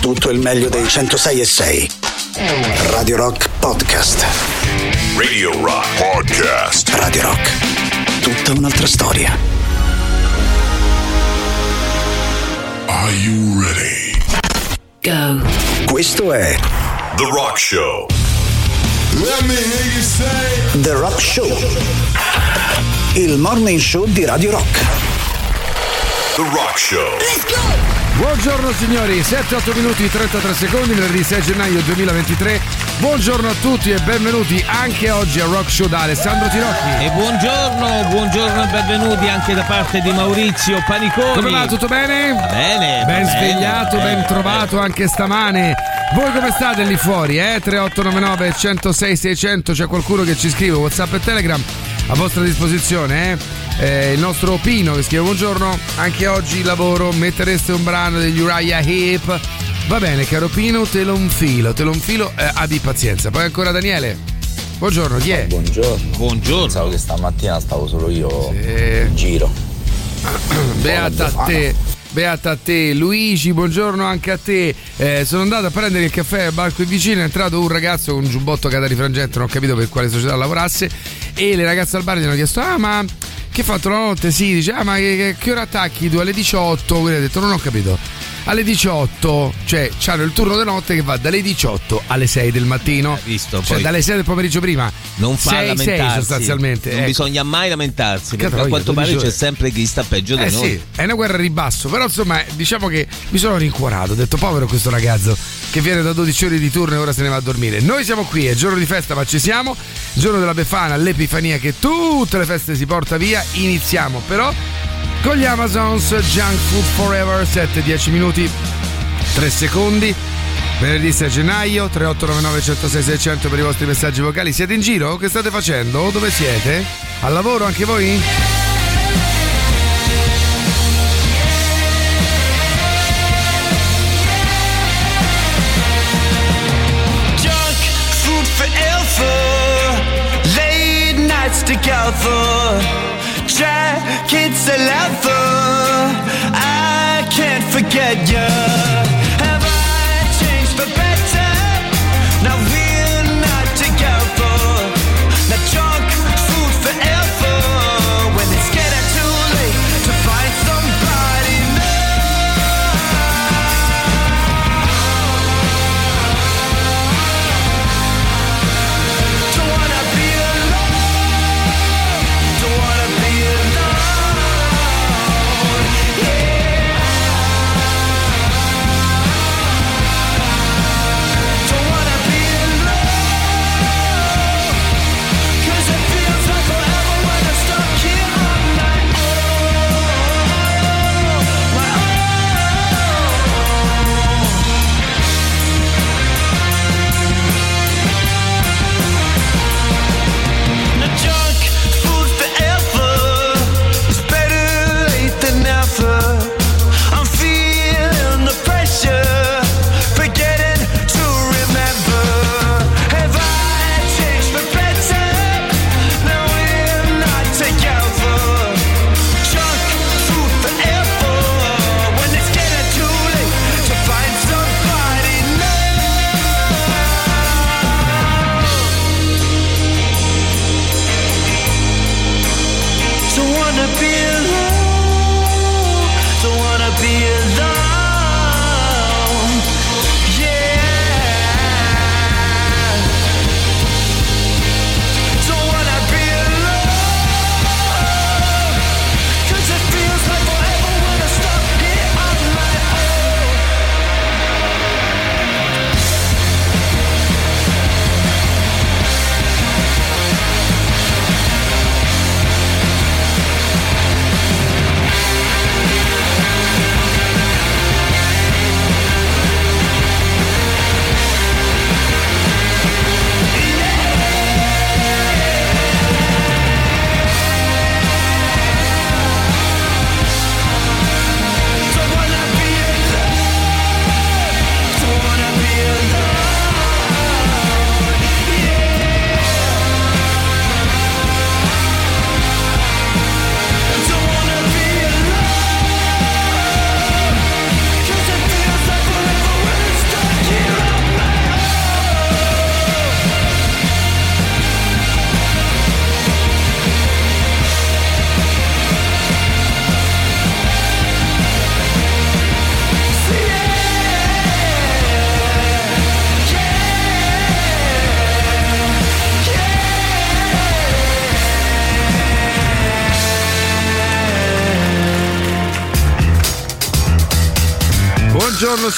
tutto il meglio dei 106 e 6. Radio Rock Podcast. Radio Rock Podcast. Radio Rock. Tutta un'altra storia. Are you ready? Go. Questo è The Rock Show. Let me hear you say. The Rock Show. Il morning show di Radio Rock. The Rock Show. Buongiorno signori, 7-8 minuti 33 secondi, venerdì 6 gennaio 2023. Buongiorno a tutti e benvenuti anche oggi a Rock Show da Alessandro Tirocchi. E buongiorno, buongiorno e benvenuti anche da parte di Maurizio Paniconi. Come va? Tutto bene? Bene. Ben bene, svegliato, bene, ben trovato anche stamane. Voi come state lì fuori? Eh? 3899 106 600, c'è qualcuno che ci scrive WhatsApp e Telegram a vostra disposizione, eh? Eh, il nostro Pino che scrive buongiorno, anche oggi lavoro, mettereste un brano degli Uriah Heep. Va bene, caro Pino, te lo infilo, te lo infilo, eh, abbi pazienza. Poi ancora Daniele. Buongiorno, chi è? Buongiorno. Buongiorno. Pensavo che stamattina stavo solo io Sì. in giro. Beata a te. Beata a te, Luigi, buongiorno anche a te. Eh, sono andato a prendere il caffè al bar qui vicino. È entrato un ragazzo con un giubbotto Catari Frangente, non ho capito per quale società lavorasse. E le ragazze al bar gli hanno chiesto: Ah, ma che hai fatto la notte? Sì, dice: Ah, ma che, che- ora attacchi tu? Alle 18? Quindi ha detto: Non ho capito. Alle 18, cioè c'hanno il turno di notte che va dalle 18 alle 6 del mattino. Hai visto, Cioè dalle 6 del pomeriggio prima. Non fa 6, 6 lamentarsi. sostanzialmente. Non ecco. bisogna mai lamentarsi, perché troia, a quanto 12 pare c'è sempre chi sta peggio di Eh noi. sì, è una guerra a ribasso, però insomma diciamo che mi sono rincuorato, ho detto povero questo ragazzo che viene da 12 ore di turno e ora se ne va a dormire. Noi siamo qui, è giorno di festa ma ci siamo, giorno della Befana, l'Epifania che tutte le feste si porta via, iniziamo però con gli Amazons Junk Food Forever, 7-10 minuti, 3 secondi. Venerdì 6 gennaio, 3899 106 600 per i vostri messaggi vocali. Siete in giro? Che state facendo? Dove siete? Al lavoro anche voi? junk food forever. Late nights together, jackets of leather. I can't forget you.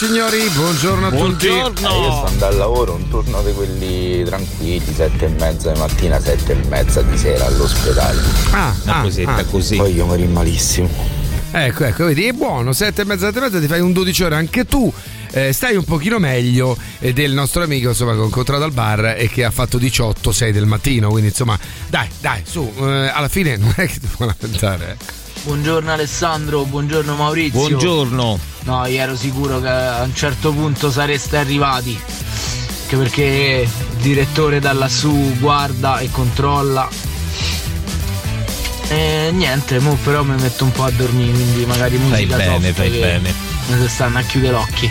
Signori, buongiorno a tutti. Eh, io sto andando al lavoro, un turno di quelli tranquilli, sette e mezza di mattina, sette e mezza di sera all'ospedale. Ah, Una ah, cosetta ah. così. Poi io morì malissimo. Ecco, ecco, vedi, è buono, sette e mezza, sette e mezza, ti fai un 12 ore anche tu. eh, stai un pochino meglio eh, del nostro amico insomma, che ho incontrato al bar e che ha fatto 18, 6 del mattino. Quindi insomma, dai, dai, su, eh, alla fine non è che ti può lamentare. eh. Buongiorno Alessandro, buongiorno Maurizio. Buongiorno. No, io ero sicuro che a un certo punto sareste arrivati. Anche perché il direttore da lassù guarda e controlla. E niente, mo però mi metto un po' a dormire, quindi magari Fai musica bene, soft fai bene. Mi si stanno a chiudere occhi.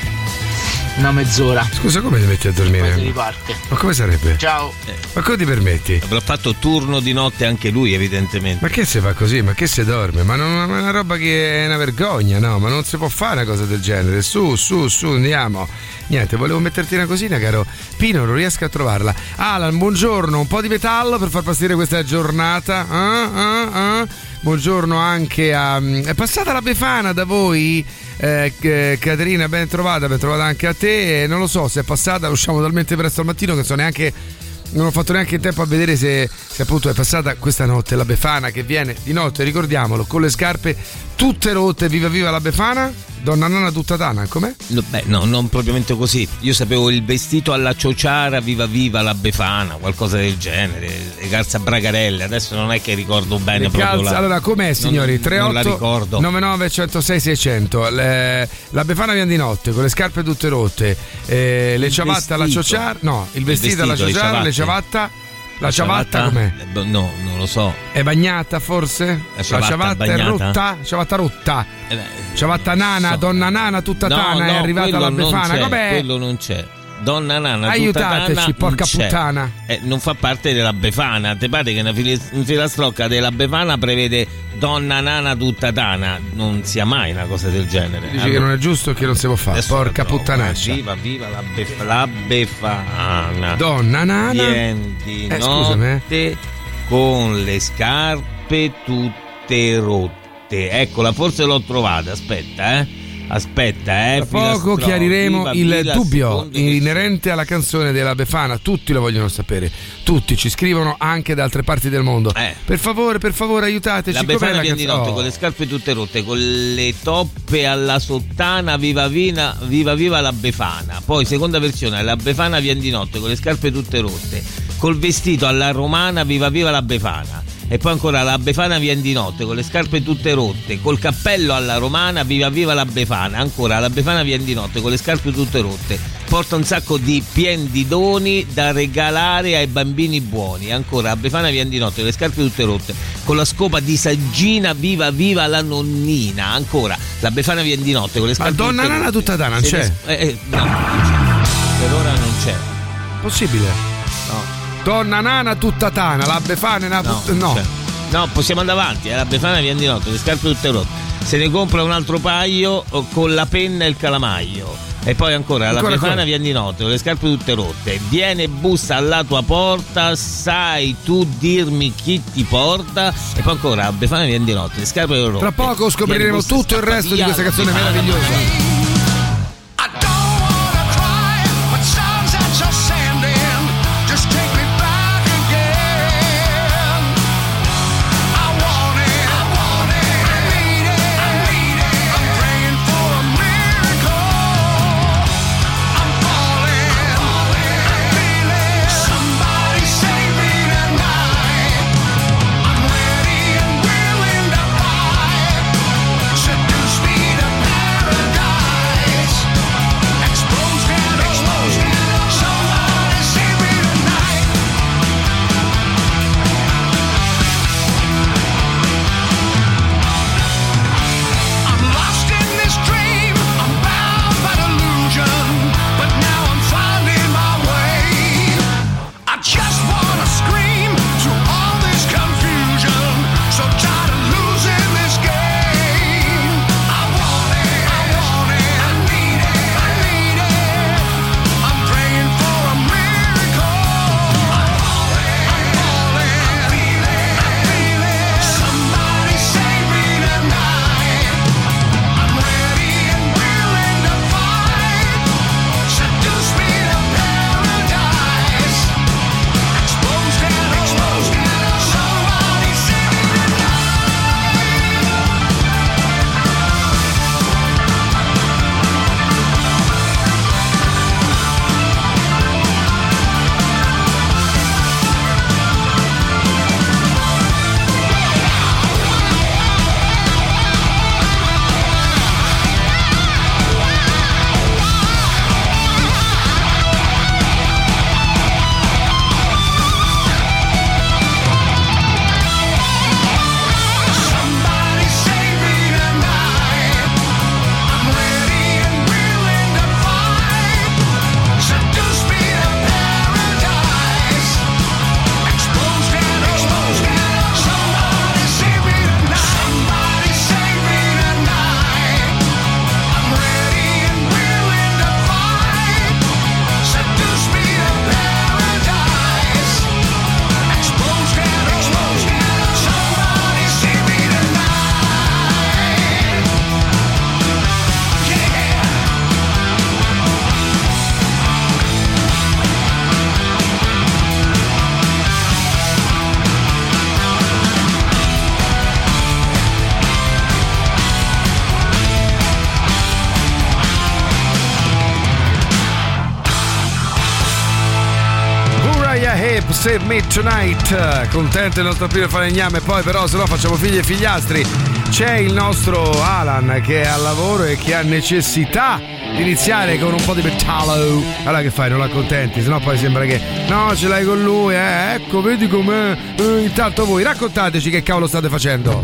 Una mezz'ora. Scusa, come ti metti a Poi si dormire? riparte. Ma come sarebbe? Ciao. Ma come ti permetti? Avrà fatto turno di notte anche lui, evidentemente. Ma che se fa così? Ma che se dorme? Ma, non, ma è una roba che è una vergogna, no? Ma non si può fare una cosa del genere. Su, su, su, andiamo. Niente, volevo metterti una cosina, caro Pino, non riesco a trovarla. Alan, buongiorno, un po' di metallo per far passare questa giornata. Ah, ah, ah. Buongiorno anche a. È passata la Befana da voi? Eh, Caterina, ben trovata, ben trovata anche a te. Non lo so se è passata, usciamo talmente presto al mattino che so neanche non ho fatto neanche tempo a vedere se, se appunto è passata questa notte la Befana che viene di notte, ricordiamolo, con le scarpe tutte rotte, viva viva la Befana, donna nana tutta tana, com'è? No, beh, no, non propriamente così. Io sapevo il vestito alla ciociara, viva viva la befana, qualcosa del genere, le calze a bragarelle. Adesso non è che ricordo bene Le proprio calze- la... allora com'è signori? Non- non la 38 ricordo. 99 106 600 Le- la Befana viene di notte con le scarpe tutte rotte eh, le Il ciabatte alla ciociara no il Il vestito alla vestito, le ciociara le ciabatte. Ciabatta la ciabatta com'è? Eh, boh, No, non lo so. È bagnata forse? La ciabatta è bagnata? rotta? Ciabatta rotta Eh beh, Ciabatta nana, so. donna nana tutta no, tana, è no, arrivata quello la Befana. Com'è? Quello non c'è. Donna nana, tutta Aiutateci, tana, porca puttana. Eh, non fa parte della Befana. Te pare che una filastrocca della Befana prevede donna nana tutta tana? Non sia mai una cosa del genere. Dici che non è giusto e che non si può fare. Porca puttanaccia. eh, Viva, viva la, bef- la Befana. Donna nana. Di Eh, scusami, eh. notte con le scarpe tutte rotte. Eccola, forse l'ho trovata. Aspetta, eh. Aspetta, eh. Tra poco chiariremo il dubbio inerente alla canzone della Befana. Tutti lo vogliono sapere. Tutti ci scrivono anche da altre parti del mondo. Eh. Per favore, per favore, aiutateci. La Befana viene di notte Oh. con le scarpe tutte rotte, con le toppe alla sottana, viva viva, viva viva la Befana. Poi seconda versione, la Befana viene di notte con le scarpe tutte rotte, col vestito alla romana, viva viva la Befana. E poi ancora la Befana viene di notte con le scarpe tutte rotte, col cappello alla romana, viva viva la Befana. Ancora la Befana viene di notte con le scarpe tutte rotte, porta un sacco di pien di doni da regalare ai bambini buoni. Ancora la Befana viene di notte con le scarpe tutte rotte, con la scopa di saggina, viva viva la nonnina. Ancora la Befana viene di notte con le scarpe donna tutte nana rotte. tutta tana, non c'è? eh, eh, no, non c'è. Per ora non c'è. Possibile. No. Donna nana tutta tana, la Befana è una No, tutta- no. cioè, no, possiamo andare avanti. eh, La Befana viene di notte, le scarpe tutte rotte. Se ne compra un altro paio con la penna e il calamaio. E poi ancora, la Ancora, Befana ancora. viene di notte, con le scarpe tutte rotte. Viene e bussa alla tua porta, sai tu dirmi chi ti porta. E poi ancora, la Befana viene di notte, le scarpe rotte. Tra poco scopriremo tutto il resto di questa la canzone Befana. meravigliosa. Save Me Tonight. Contento il nostro primo falegname, poi però se no facciamo figli e figliastri. C'è il nostro Alan che è al lavoro e che ha necessità di iniziare con un po' di metallo. Allora che fai? Non l'accontenti? Sennò poi sembra che no, ce l'hai con lui, eh? Ecco, vedi com'è. Eh, intanto voi raccontateci che cavolo state facendo.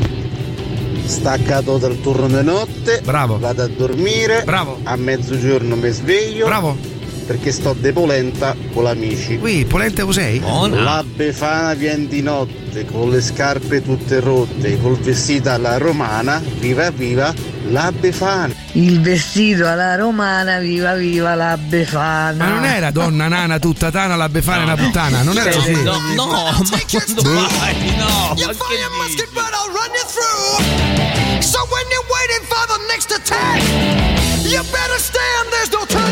Staccato dal turno di notte. Bravo. Vado a dormire. Bravo. A mezzogiorno mi sveglio. Bravo. Perché sto de polenta con gli amici. Qui, polenta usei? La Befana viene di notte con le scarpe tutte rotte, col vestito alla romana. Viva viva la Befana. Il vestito alla romana, viva viva la Befana. Ma non era donna nana tutta tana, la befana e una puttana? Non era così? No, no, ma quando? No, You fire musket, but I'll run you through. So when you're waiting for the next attack, you better stand, there's no turning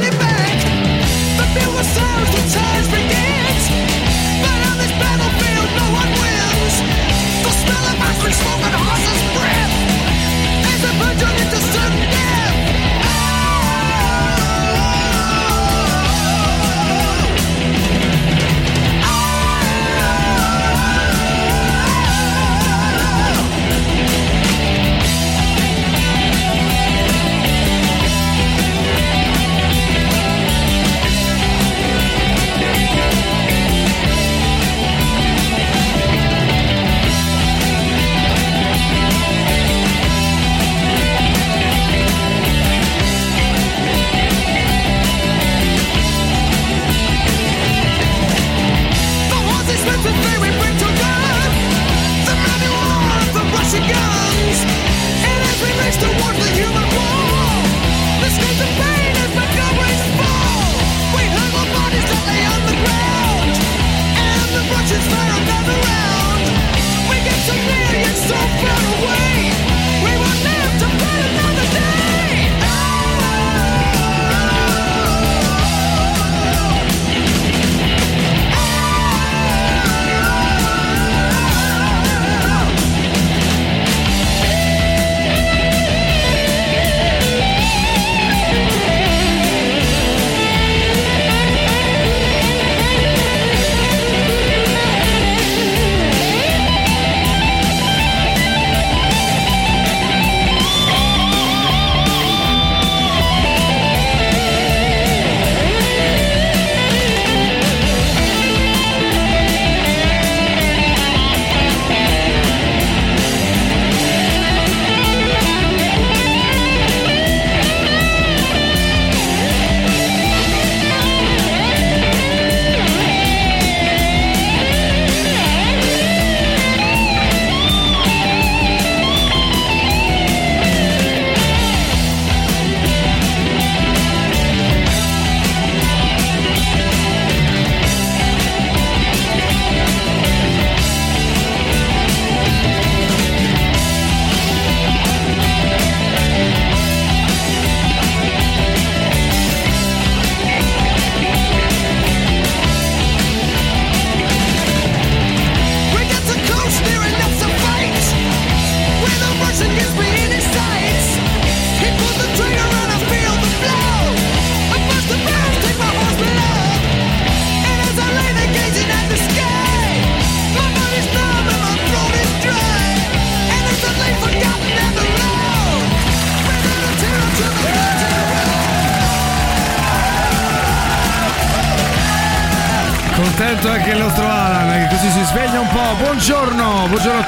Russians fire another round.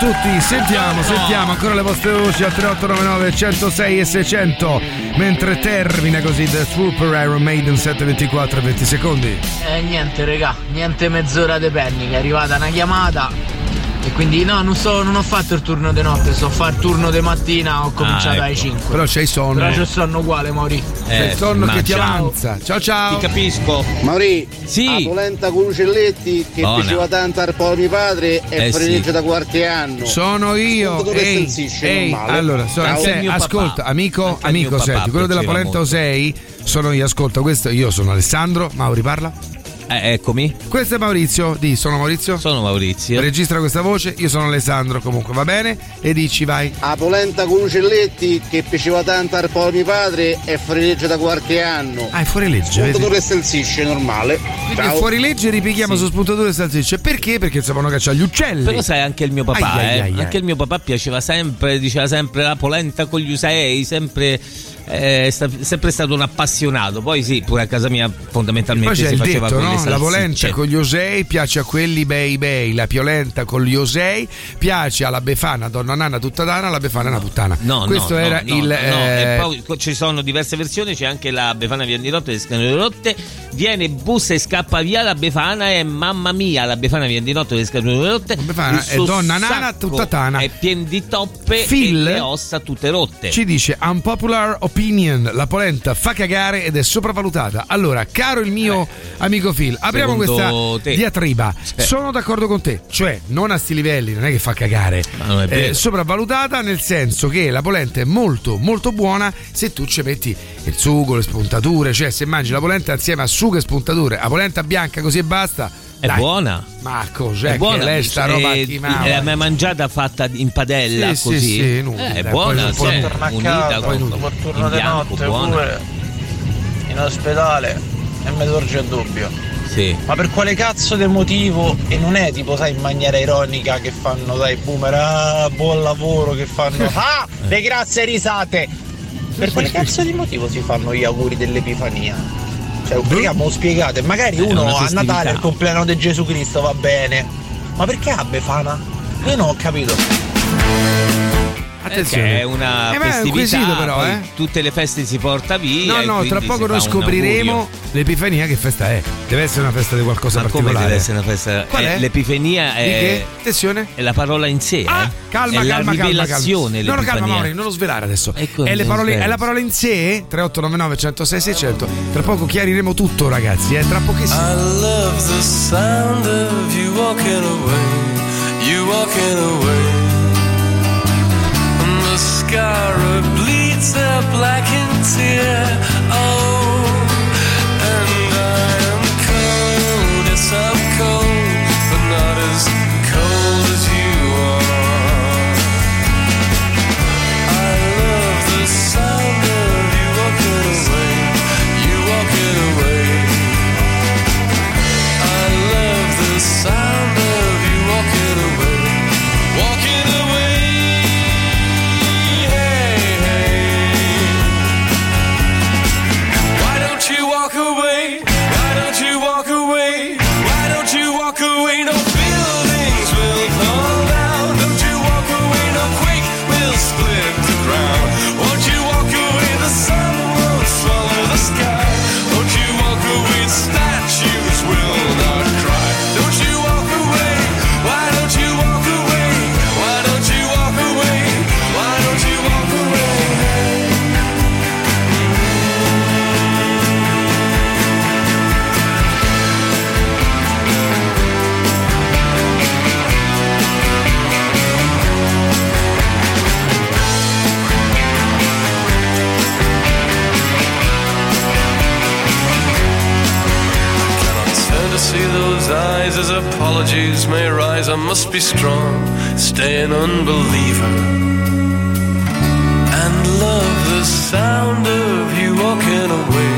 Tutti. Sentiamo, sentiamo ancora le vostre voci al 3899 106 e 600 mentre termina così The Trooper Iron Maiden 724 20 secondi. Eh niente regà, niente mezz'ora di penny, è arrivata una chiamata e quindi no, non, so, non ho fatto il turno di notte, sto a fare il turno di mattina, ho cominciato ecco. alle 5. Però c'hai sonno. Però c'è sonno uguale, Mauri. C'è il sonno che ti Ciao. avanza. Ciao ciao. Ti capisco. Mauri, Sì. la polenta con uccelletti che Buona. piaceva tanto al povero mio padre e Eh, sì. da qualche anno. Sono io. Ehi, ehi, allora, so- se- il ascolta, papà. amico, Anche il amico, senti, quello della polenta molto. Osei sono io, ascolta, questo io sono Alessandro, Mauri parla. Eh, eccomi. Questo è Maurizio. Di, sono Maurizio. Sono Maurizio. Registra questa voce. Io sono Alessandro. Comunque va bene. E dici, vai. La polenta con uccelletti che piaceva tanto al po' mio padre è fuori legge da qualche anno. Ah, è fuori legge. vedi? Puntatore e salsicce, normale. Quindi Ciao. fuori legge ripighiamo su spuntature e salsicce. Perché? Perché sapevano cacciare gli uccelli. Però sai anche il mio papà, Ai, eh. ai, ai. anche il mio papà piaceva sempre, diceva sempre la polenta con gli usei, sempre, è sta- sempre stato un appassionato. Poi sì, pure a casa mia fondamentalmente Poi c'è si il faceva detto, no? La polenta con gli osei piace a quelli bei bei, la piolenta con gli osei piace alla befana, donna nanna tutta dana, la befana è una puttana. No, Questo no, era no, il... no, no. eh, E poi ci sono diverse versioni, c'è anche la Befana viene di notte, le rotte, viene bussa e scappa via la Befana e mamma mia, la Befana viene di notte, le rotte. Befana il è donna nana, tutta tana. È pieno di toppe Phil e le ossa tutte rotte. Ci dice unpopular opinion, la polenta fa cagare ed è sopravvalutata. Allora, caro il mio amico Phil, apriamo Eh, questa te. diatriba. Eh. Sono d'accordo con te, cioè non a sti livelli, non è che fa cagare. Eh, sopravvalutata nel senso che la polenta è molto molto buona se tu ci metti il sugo, le spuntature, cioè se mangi la polenta insieme a sugo e spuntature, la polenta bianca così e basta. È dai. buona. Ma cos'è È buona. che lei sta roba Eh, L'hai mama? mai mangiata fatta in padella Sì, sì, così? sì, nulla, Eh, è buona, poi- sì, poi torna unita con il turno in di notte buona. pure in ospedale e mi sorge il dubbio. Sì. Ma per quale cazzo di motivo? E non è tipo, sai, in maniera ironica che fanno, dai, boomer, ah, buon lavoro, che fanno, ah, le grazie risate. Per quale cazzo di motivo si fanno gli auguri dell'Epifania? Cioè, perché me lo spiegate? Magari È uno a. Natale, il compleanno di Gesù Cristo, va bene. Ma perché a Befana? Io non ho capito. Attenzione. È una Eh, è un festività, quesito però, eh. tutte le feste si porta via. No, no, tra poco noi scopriremo l'Epifania che festa è. Deve essere una festa di qualcosa Ma come particolare. deve essere una festa? Qual Eh, è? L'epifania Di è, che? Attenzione. è la parola in sé. Ah, eh. calma, è la calma, calma, calma. rivelazione. No, no, calma. Mauri, non lo svelare adesso. Ecco, è, parole- è la parola in sé? 3899 106 600. Tra poco chiariremo tutto, ragazzi, eh, tra pochissimo. I love the sound of you walking away, you walking away. Mascara bleeds a blackened tear. Oh, apologies may rise. I must be strong, stay an unbeliever. And love the sound of you walking away,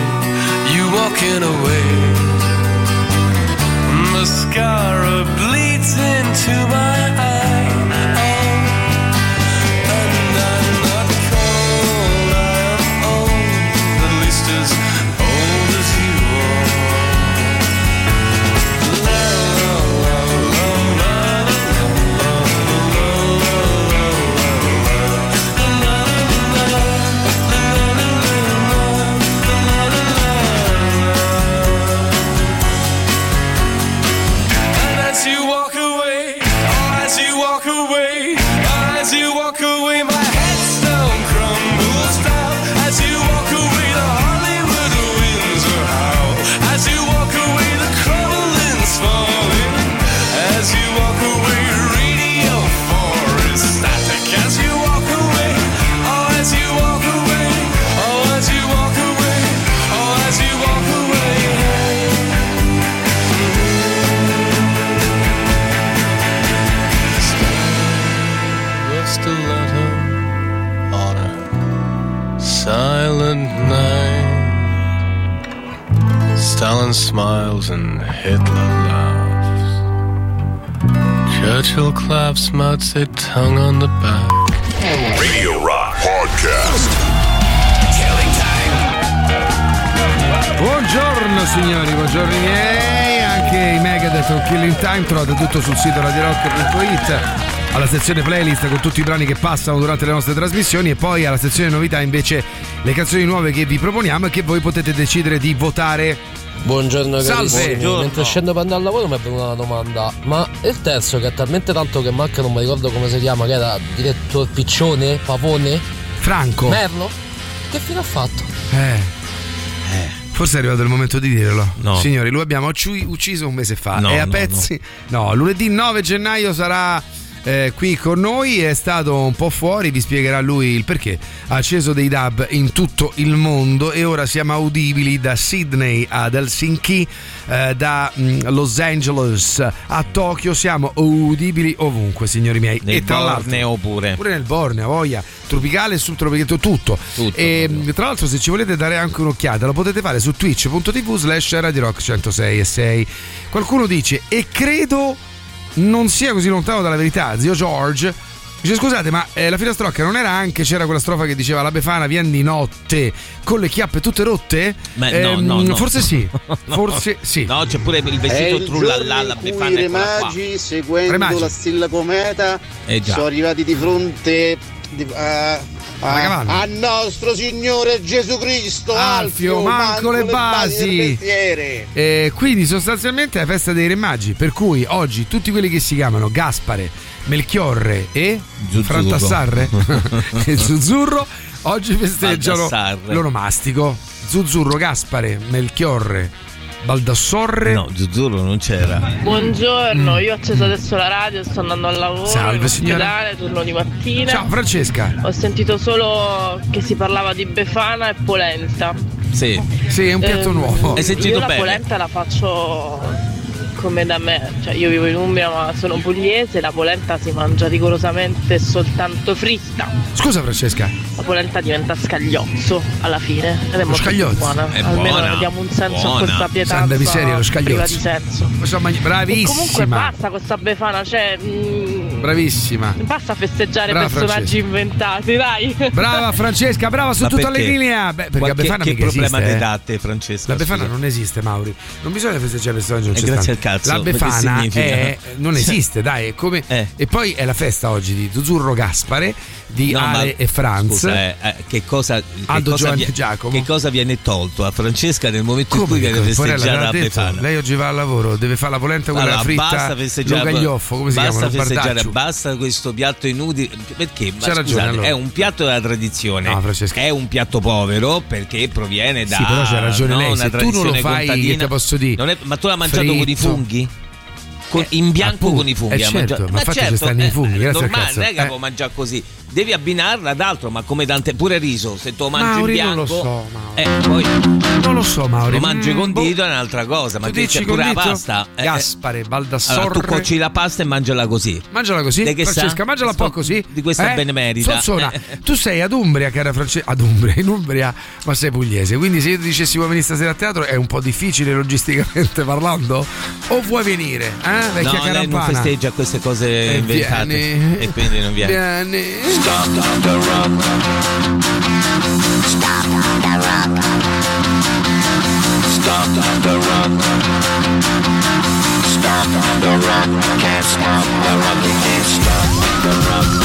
you walking away. Mascara bleeds into my smiles and Hitler laughs. Churchill claps Mao Zedong on the back. Radio Rock Podcast. Buongiorno signori, buongiorno miei, anche i Megadeth o Killing Time trovate tutto sul sito radirock.it alla sezione playlist con tutti i brani che passano durante le nostre trasmissioni e poi alla sezione novità invece le canzoni nuove che vi proponiamo e che voi potete decidere di votare. Buongiorno Salve. carissimi. Mentre scendo per andare al lavoro mi è venuta una domanda. Ma il terzo che ha talmente tanto che manca non mi ricordo come si chiama, che era direttor Piccione, Pavone? Franco. Merlo? Che fine ha fatto? Eh. Forse è arrivato il momento di dirlo. No. Signori, lo abbiamo ucci- ucciso un mese fa. No, è a no, pezzi. No. lunedì 9 gennaio sarà eh, qui con noi. È stato un po' fuori, vi spiegherà lui il perché. Ha acceso dei dub in tutto il mondo e ora siamo udibili da Sydney ad Helsinki, eh, da mm, Los Angeles a Tokyo. Siamo udibili ovunque, signori miei. Nel e tra. Borneo pure. Pure nel Borneo, voglia, tropicale subtropicale, tutto. e tra l'altro, se ci volete dare anche un'occhiata, lo potete fare su twitch.tv slash Radio Rock 106 e 6. Qualcuno dice, e credo non sia così lontano dalla verità, zio George. Dice scusate ma eh, la filastrocca non era anche c'era quella strofa che diceva la Befana viene di notte con le chiappe tutte rotte? Beh, no, Ehm, no, no. Forse sì, No. forse sì. No, c'è pure il vestito il trullallà, la befana i re magi, seguendo Re magi. la stella cometa, Eh già. sono arrivati di fronte a, a- cavanna. a nostro Signore Gesù Cristo. Alfio, manco le basi. mestiere. Eh, quindi sostanzialmente è la festa dei re magi, per cui oggi tutti quelli che si chiamano Gaspare, Melchiorre e Zuzzurro. Frantassarre e Zuzzurro oggi festeggiano l'onomastico. Zuzzurro, Gaspare, Melchiorre, Baldassorre. No, Zuzzurro non c'era. Buongiorno, io ho acceso adesso la radio, sto andando al lavoro, Salve, signora. turno di mattina. Ciao Francesca. Ho sentito solo che si parlava di Befana e polenta. Sì. Sì, è un piatto Ehm, nuovo. Io la polenta la faccio come da me, cioè io vivo in Umbria ma sono pugliese, la polenta si mangia rigorosamente soltanto fritta. Scusa Francesca. La polenta diventa scagliozzo alla fine ed è molto scagliozzo? buona. È Almeno buona, diamo un senso buona. a questa pietanza Santa miseria, lo priva scagliozzo. di senso. Insomma, E comunque bravissima. basta questa befana, cioè mm, Bravissima. basta festeggiare Brava, personaggi Francesca. inventati, dai. Brava Francesca, brava su Ma tutta perché? la linea. Beh, perché Qualche- la Befana che mica problema esiste, eh. dà te, Francesca? La Befana Scusa. non esiste, Mauri. Non bisogna festeggiare personaggi non Eh, ci grazie al cazzo, La che Befana è, non esiste, dai. È come, E poi è la festa oggi di Zuzzurro Gaspare, di No, Ale ma- e Franz. Scusa, eh, eh, che cosa, che Aldo, cosa Giovanni vie- e Giacomo. Che cosa viene tolto a Francesca nel momento in Come cui viene festeggiata la Befana? Lei oggi va al lavoro, deve fare la polenta con la Allora, fritta. basta festeggiare, Lucaglioffo, come si basta chiama? festeggiare. Basta questo piatto inutile. Perché? Ma C'ha ragione, scusate, allora. è un piatto della tradizione. No, Francesca. è un piatto povero perché proviene da. Sì, però c'ha ragione no, lei, una se tu non lo fai, che te posso dire? Non è- ma tu l'hai mangiato con i Fritto. funghi? Con- in bianco appunto, con i funghi eh ha certo, mangiato. ma infatti ci stanno i funghi, eh, grazie al normale, non è che Eh. può mangiare così. Devi abbinarla ad altro, ma come tante pure riso, se tu lo mangi Mauri, in non bianco. lo so, Mauri. eh, poi Non lo so, Mauri. lo mangi Mm, condito è un'altra cosa, ma Tu dici pure la condito? pasta. Eh, eh. Gaspare, Baldassorre. Allora, tu cuoci la pasta e mangiala così. Mangiala così, De che Francesca, sa? mangiala un po' così. Di questa eh? benemerita. Sozzona, Eh. tu sei ad Umbria, cara Francesca. Ad Umbria, in Umbria, ma sei pugliese. Quindi se io ti dicessi vuoi venire stasera a teatro è un po' difficile logisticamente parlando? O vuoi venire? Eh, vecchia no, lei non carampana? festeggia queste cose E inventate. vieni. E quindi non viene. Vieni. Stop the rock. Stop the rock. Stop the rock. Stop the rock. Can't stop the rock. Can't stop the rock.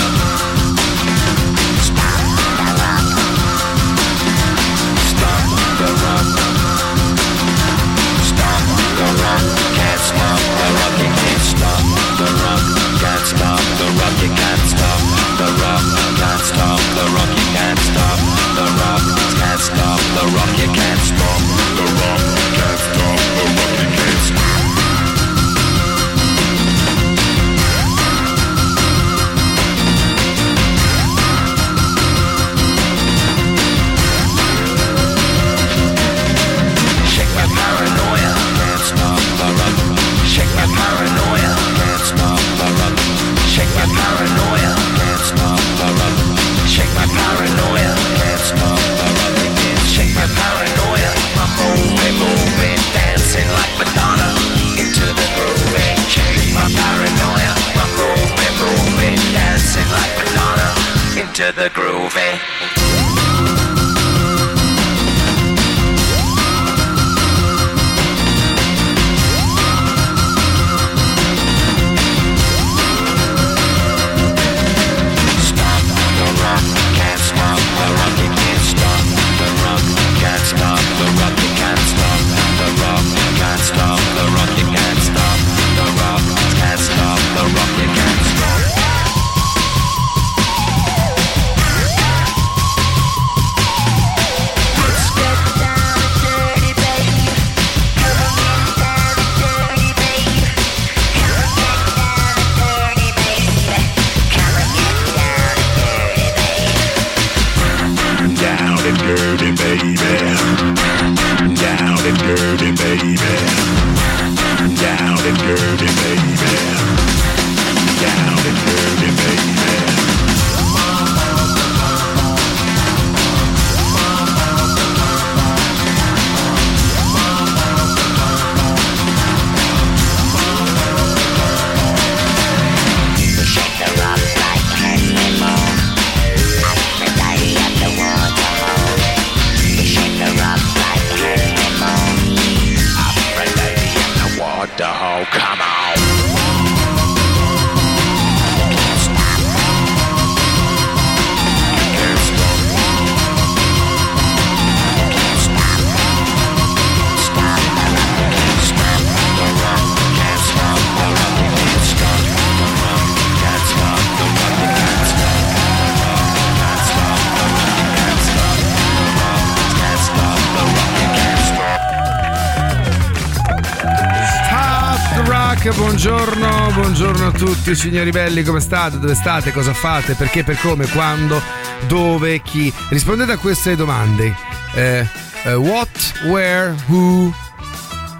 Rock, buongiorno, buongiorno a tutti signori belli, come state? Dove state? Cosa fate? Perché, per come, quando, dove, chi? Rispondete a queste domande. Eh, eh, what, where, who,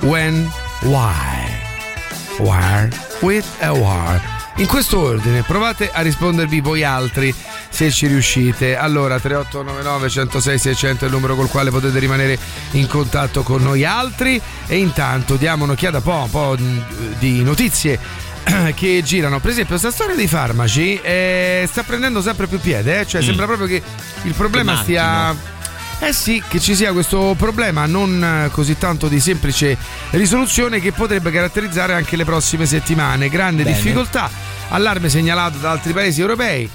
when, why. Where, with e where. In questo ordine, provate a rispondervi voi altri se ci riuscite. Allora, 3899 106 600 è il numero col quale potete rimanere in contatto con noi altri. E intanto diamo un'occhiata un po', un po' di notizie che girano. Per esempio, questa storia dei farmaci eh, sta prendendo sempre più piede, eh? cioè Mm. sembra proprio che il problema stia. Eh sì, che ci sia questo problema non così tanto di semplice risoluzione che potrebbe caratterizzare anche le prossime settimane. Grande Bene. difficoltà, allarme segnalato da altri paesi europei.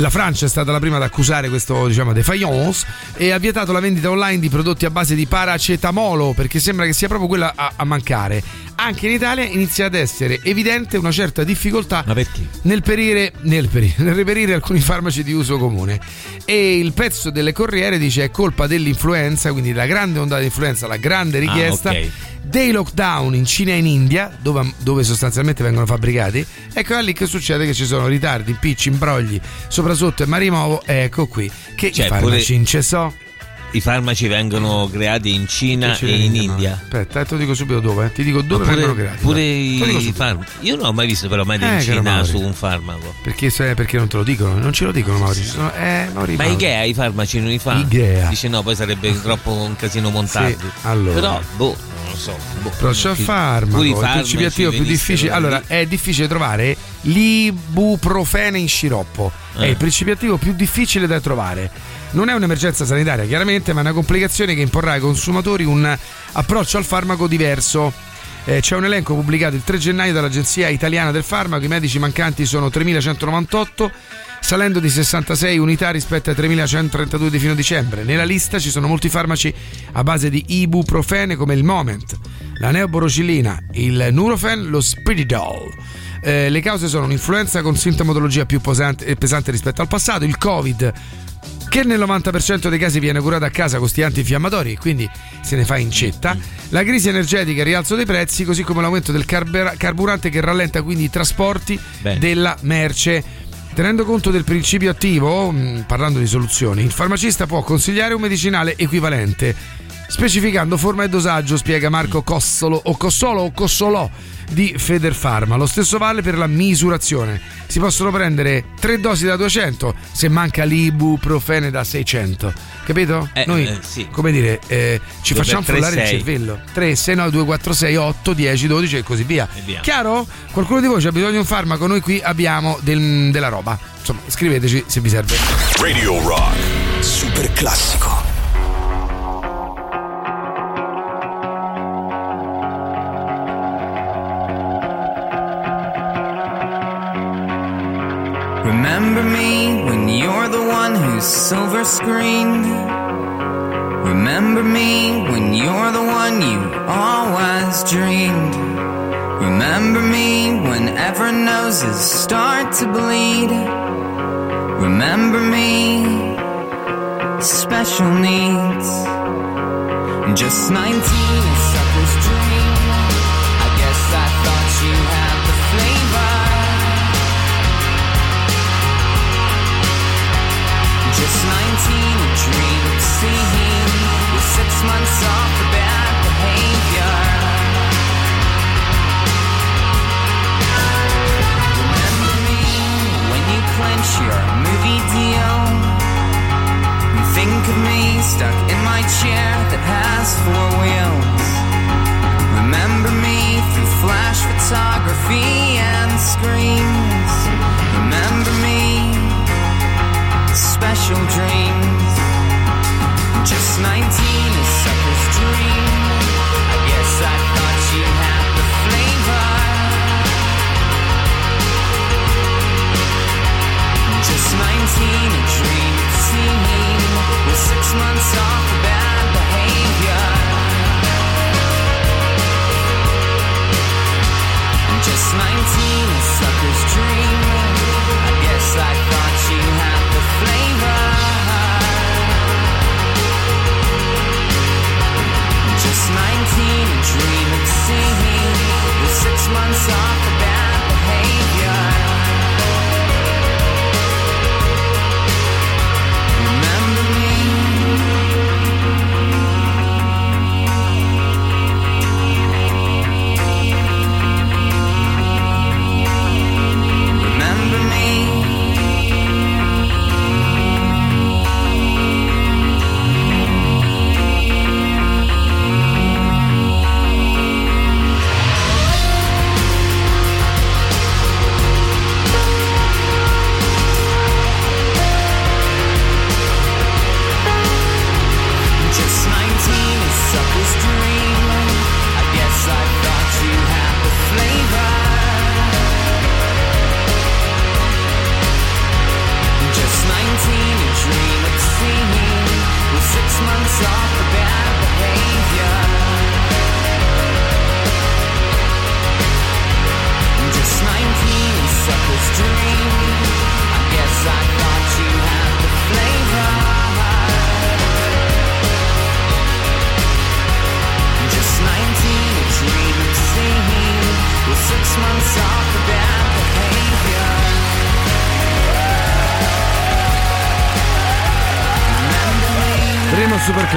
La Francia è stata la prima ad accusare questo diciamo defiance e ha vietato la vendita online di prodotti a base di paracetamolo perché sembra che sia proprio quella a, a mancare. Anche in Italia inizia ad essere evidente una certa difficoltà nel, perire, nel, perire, nel reperire alcuni farmaci di uso comune. E il pezzo delle Corriere dice è colpa dell'influenza, quindi la grande ondata di influenza, la grande richiesta. ok. Dei lockdown in Cina e in India, dove, dove sostanzialmente vengono fabbricati, ecco è lì che succede che ci sono ritardi, impicci, imbrogli, sopra sotto e marimovo, ecco qui, che Cioè, i farmaci pure- in cesso. I farmaci vengono creati in Cina e in? India. Aspetta, eh, te lo dico subito dove, eh. ti dico dove Ma vengono pure, creati. pure i farmaci. Io non ho mai visto però mai Eh, in Cina su un farmaco. Perché, se- perché non te lo dicono? Non ce lo dicono, Mauri. Ci sono- eh, Mauri, Ma. Ikea i farmaci non li fa? Ikea. Dice no, poi sarebbe troppo un casino montarli. Sì, allora. Però, boh, non lo so. Boh. Pure i farmaco, il attivo più difficile. Allora, è difficile trovare l'ibuprofene in sciroppo. È Eh. il principio attivo più difficile da trovare. Non è un'emergenza sanitaria, chiaramente, ma è una complicazione che imporrà ai consumatori un approccio al farmaco diverso. Eh, c'è un elenco pubblicato il 3 gennaio dall'Agenzia Italiana del Farmaco, i medici mancanti sono 3.198, salendo di 66 unità rispetto ai 3.132 di fino a dicembre. Nella lista ci sono molti farmaci a base di ibuprofene come il Moment, la neoborocillina, il Nurofen, lo Spiridol. Eh, le cause sono un'influenza con sintomatologia più pesante, eh, pesante rispetto al passato, il Covid, che nel 90% dei casi viene curata a casa con sti antinfiammatori e quindi se ne fa incetta. La crisi energetica e il rialzo dei prezzi, così come l'aumento del carbura- carburante che rallenta quindi i trasporti Bene. della merce. Tenendo conto del principio attivo, mh, parlando di soluzioni, il farmacista può consigliare un medicinale equivalente. Specificando forma e dosaggio, spiega Marco Cossolo o Cossolo o Cossolò di Federfarma. Lo stesso vale per la misurazione. Si possono prendere tre dosi da 200 se manca l'ibuprofene da 600. Capito? Eh, Noi, eh, sì. come dire, eh, ci Due facciamo frullare il cervello. 3, 6, 9, 2, 4, 6, 8, 10, 12 e così via. E via. Chiaro? Qualcuno di voi ha bisogno di un farmaco? Noi qui abbiamo del- della roba. Insomma, scriveteci se vi serve. Radio Rock. Super classico. Silver screened. Remember me when you're the one you always dreamed. Remember me whenever noses start to bleed. Remember me, special needs. Just 19, dream with six months off the bad behavior. Remember me when you your movie deal. Think of me stuck in my chair that has four wheels. Remember me through flash photography and. Remember me special dreams. Just 19, a sucker's dream. I guess I thought you had the flavor. Just 19, a dream six months off bad behavior. Just 19, a sucker's dream. I guess I thought you had the flavor. seen and dream and singing. With six months off the bat.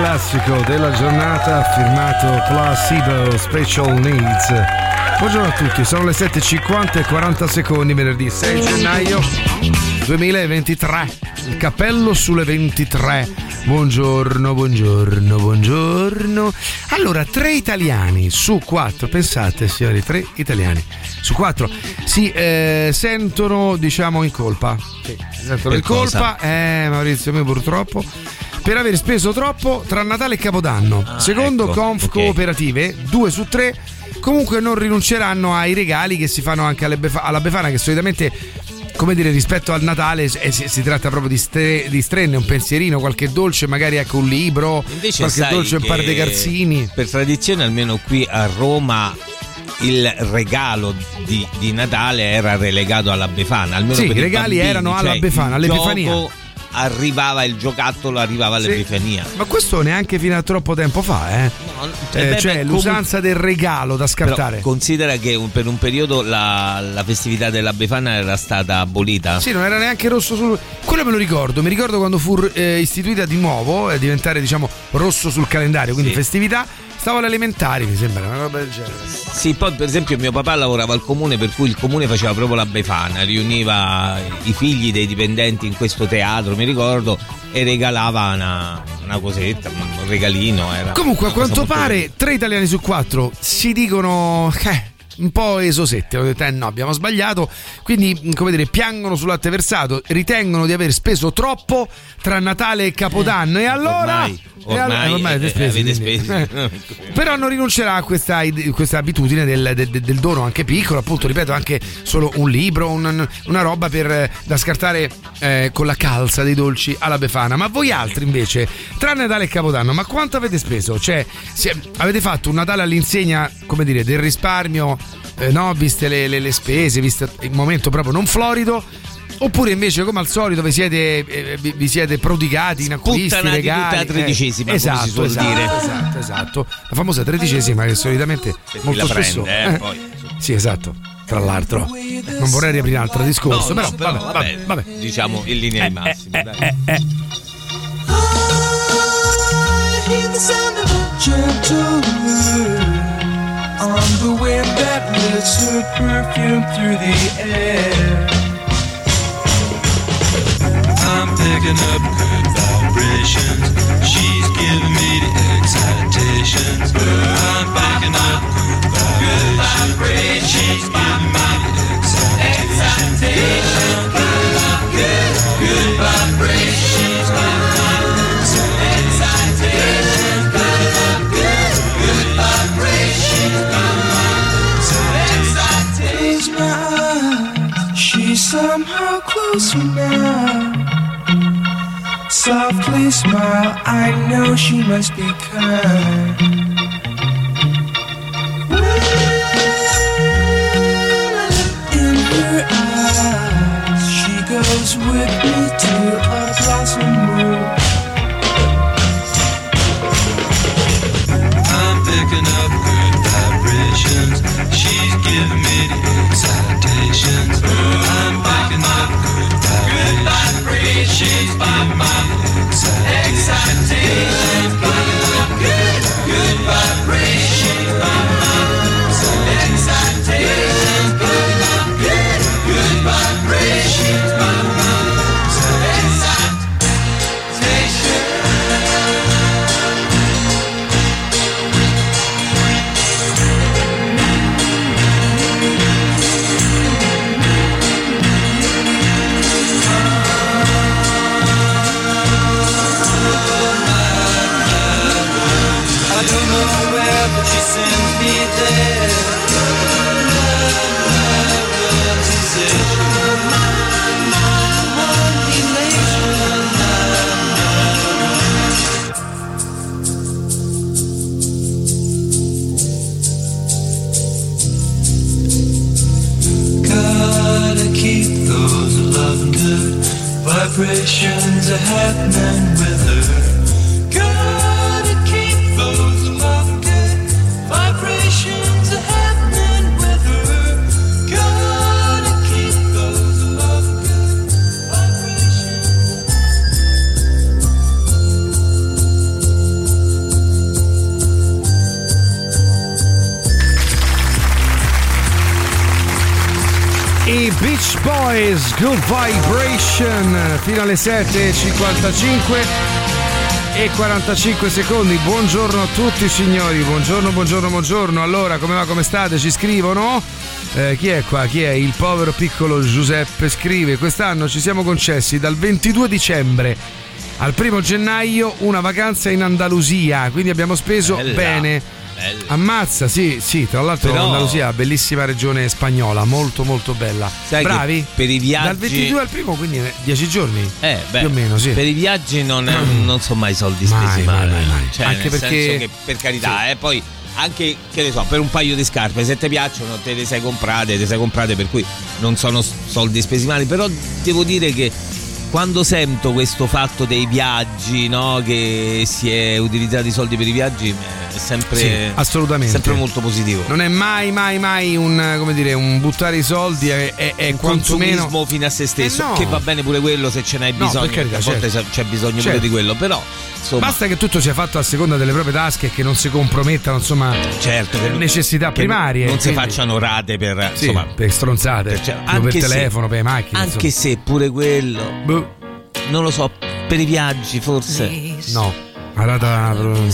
Classico della giornata firmato Placebo Special Needs. Buongiorno a tutti, sono le 7.50 e 40 secondi, venerdì 6 gennaio 2023. Il cappello sulle 23. Buongiorno, buongiorno, buongiorno. Allora, tre italiani su quattro, pensate signori, tre italiani su quattro si eh, sentono, diciamo, in colpa. Sì, sentono Per in colpa, cosa? eh Maurizio, mio purtroppo. Per aver speso troppo tra Natale e Capodanno. Secondo ecco, Conf ok. Cooperative, due su tre comunque non rinunceranno ai regali che si fanno anche Befa- alla Befana, che solitamente, come dire, rispetto al Natale eh, si, si tratta proprio di, stre- di strenne, un pensierino, qualche dolce, magari ecco un libro, Invece qualche dolce, un par di garzini. Per tradizione, almeno qui a Roma, il regalo di, di Natale era relegato alla Befana. Almeno Sì, i regali bambini, erano alla cioè Befana, il all'Epifania. gioco arrivava il giocattolo, arrivava Sì. all'Epifania. Ma questo neanche fino a troppo tempo fa, eh? cioè, Eh, beh, cioè beh, l'usanza del regalo da scartare. Però considera che un- per un periodo la, la festività della Befana era stata abolita. Sì, non era neanche rosso sul. Quello me lo ricordo. Mi ricordo quando fu eh, istituita di nuovo a diventare, diciamo, rosso sul calendario, quindi Sì. festività. Stavo alle elementari, mi sembra, una roba del genere. Sì, poi per esempio mio papà lavorava al comune per cui il comune faceva proprio la Befana, riuniva i figli dei dipendenti in questo teatro, mi ricordo, e regalava una, una cosetta, un regalino. Era Comunque, a quanto pare, tre italiani su quattro si dicono. Eh, un po' esosette, ho detto, eh no, abbiamo sbagliato. Quindi, come dire, piangono sul latte versato, ritengono di aver speso troppo tra Natale e Capodanno. e allora. Ormai, e allora- ormai, ormai avete eh, speso, avete speso. eh. Però non rinuncerà a questa, questa abitudine del, del- del dono anche piccolo, appunto, ripeto, anche solo un libro, un- una roba per, da scartare eh, con la calza dei dolci alla Befana. Ma voi altri invece, tra Natale e Capodanno, ma quanto avete speso? Cioè, se- avete fatto un Natale all'insegna, come dire, del risparmio, eh, no? Viste le, le- le spese, visto il momento proprio non florido? Oppure invece, come al solito, vi siete, eh, vi, siete prodigati in acquisti, regali? tutta a tredicesima, si esatto, suol esatto, dire. Esatto, esatto. La famosa tredicesima che solitamente chi molto la spesso... prende, eh, poi. Sì, esatto. Tra l'altro, non vorrei riaprire un altro discorso, No, però, no, però, vabbè, vabbè, vabbè, vabbè. diciamo in linea di massima. dai. hear the sound of a gentle word on the wind that lifts her perfume through the air. I'm picking up good vibrations. She's giving me the excitations. I'm picking up good vibrations. She's giving me the excitations. Good, good, good vibrations. Closer now. Softly smile, I know she must be kind. In her eyes, she goes with me to a blossom room. Vibrations are happening Boys, Good Vibration, fino alle 7.55 e 45 secondi. Buongiorno a tutti signori, buongiorno, buongiorno, buongiorno. Allora, come va, come state? Ci scrivono? Eh, chi è qua? Chi è? Il povero piccolo Giuseppe scrive: Quest'anno ci siamo concessi dal 22 dicembre al primo gennaio una vacanza in Andalusia, quindi abbiamo speso Bella, bene. Ammazza, sì, sì, tra l'altro Però- l'Andalusia, bellissima regione spagnola, molto molto bella. Sai Bravi? per i viaggi- Dal 22 al primo, quindi 10 giorni. Eh, beh, Più o meno, sì. Per i viaggi non, non sono mai soldi Mai, spesi mai, male. mai, mai. Cioè, Anche perché- che per carità, eh, poi anche che ne so, per un paio di scarpe, se ti piacciono, te le sei comprate, te le sei comprate, per cui non sono soldi spesi male. Però devo dire che quando sento questo fatto dei viaggi, no? Che si è utilizzato i soldi per i viaggi, è sempre, Sì, assolutamente. sempre molto positivo. Non è mai, mai, mai un, come dire, un buttare i soldi, è, è, è un quantomeno. consumismo fino a se stesso, Eh no. che va bene pure quello se ce n'hai No, bisogno, per carità, a volte certo. c'è bisogno Certo. pure di quello, però insomma, Basta che tutto sia fatto a seconda delle proprie tasche e che non si compromettano, insomma, certo, che necessità che primarie. non si quindi- facciano rate per, Sì, insomma, per stronzate, cioè, o anche per se- telefono, per le macchine. anche insomma. se pure quello, Boh. Non lo so, per i viaggi forse. No, la rata. No,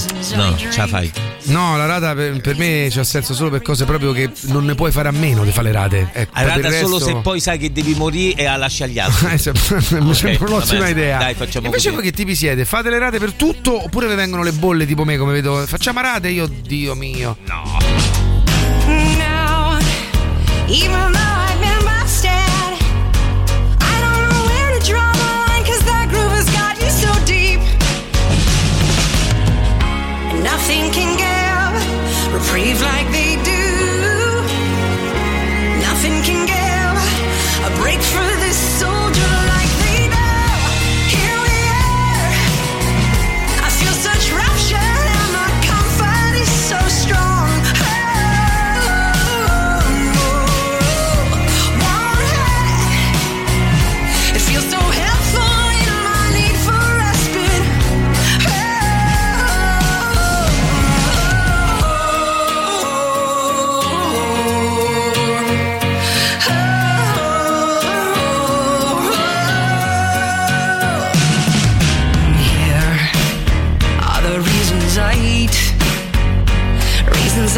ce la fai. No, la rata per, per me c'ha senso solo per cose proprio che non ne puoi fare a meno di fare le rate. Ecco, A per rata il solo resto- se poi sai che devi morire e la lasci agli altri. Eh, se- mi Ok, sembra un'ottima vabbè, idea. Dai, facciamo Invece così. voi che tipi siete? Fate le rate per tutto oppure vi vengono le bolle tipo me come vedo? Facciamo rate io, Dio mio. No. Now, even though I've nothing can give. Reprieve like they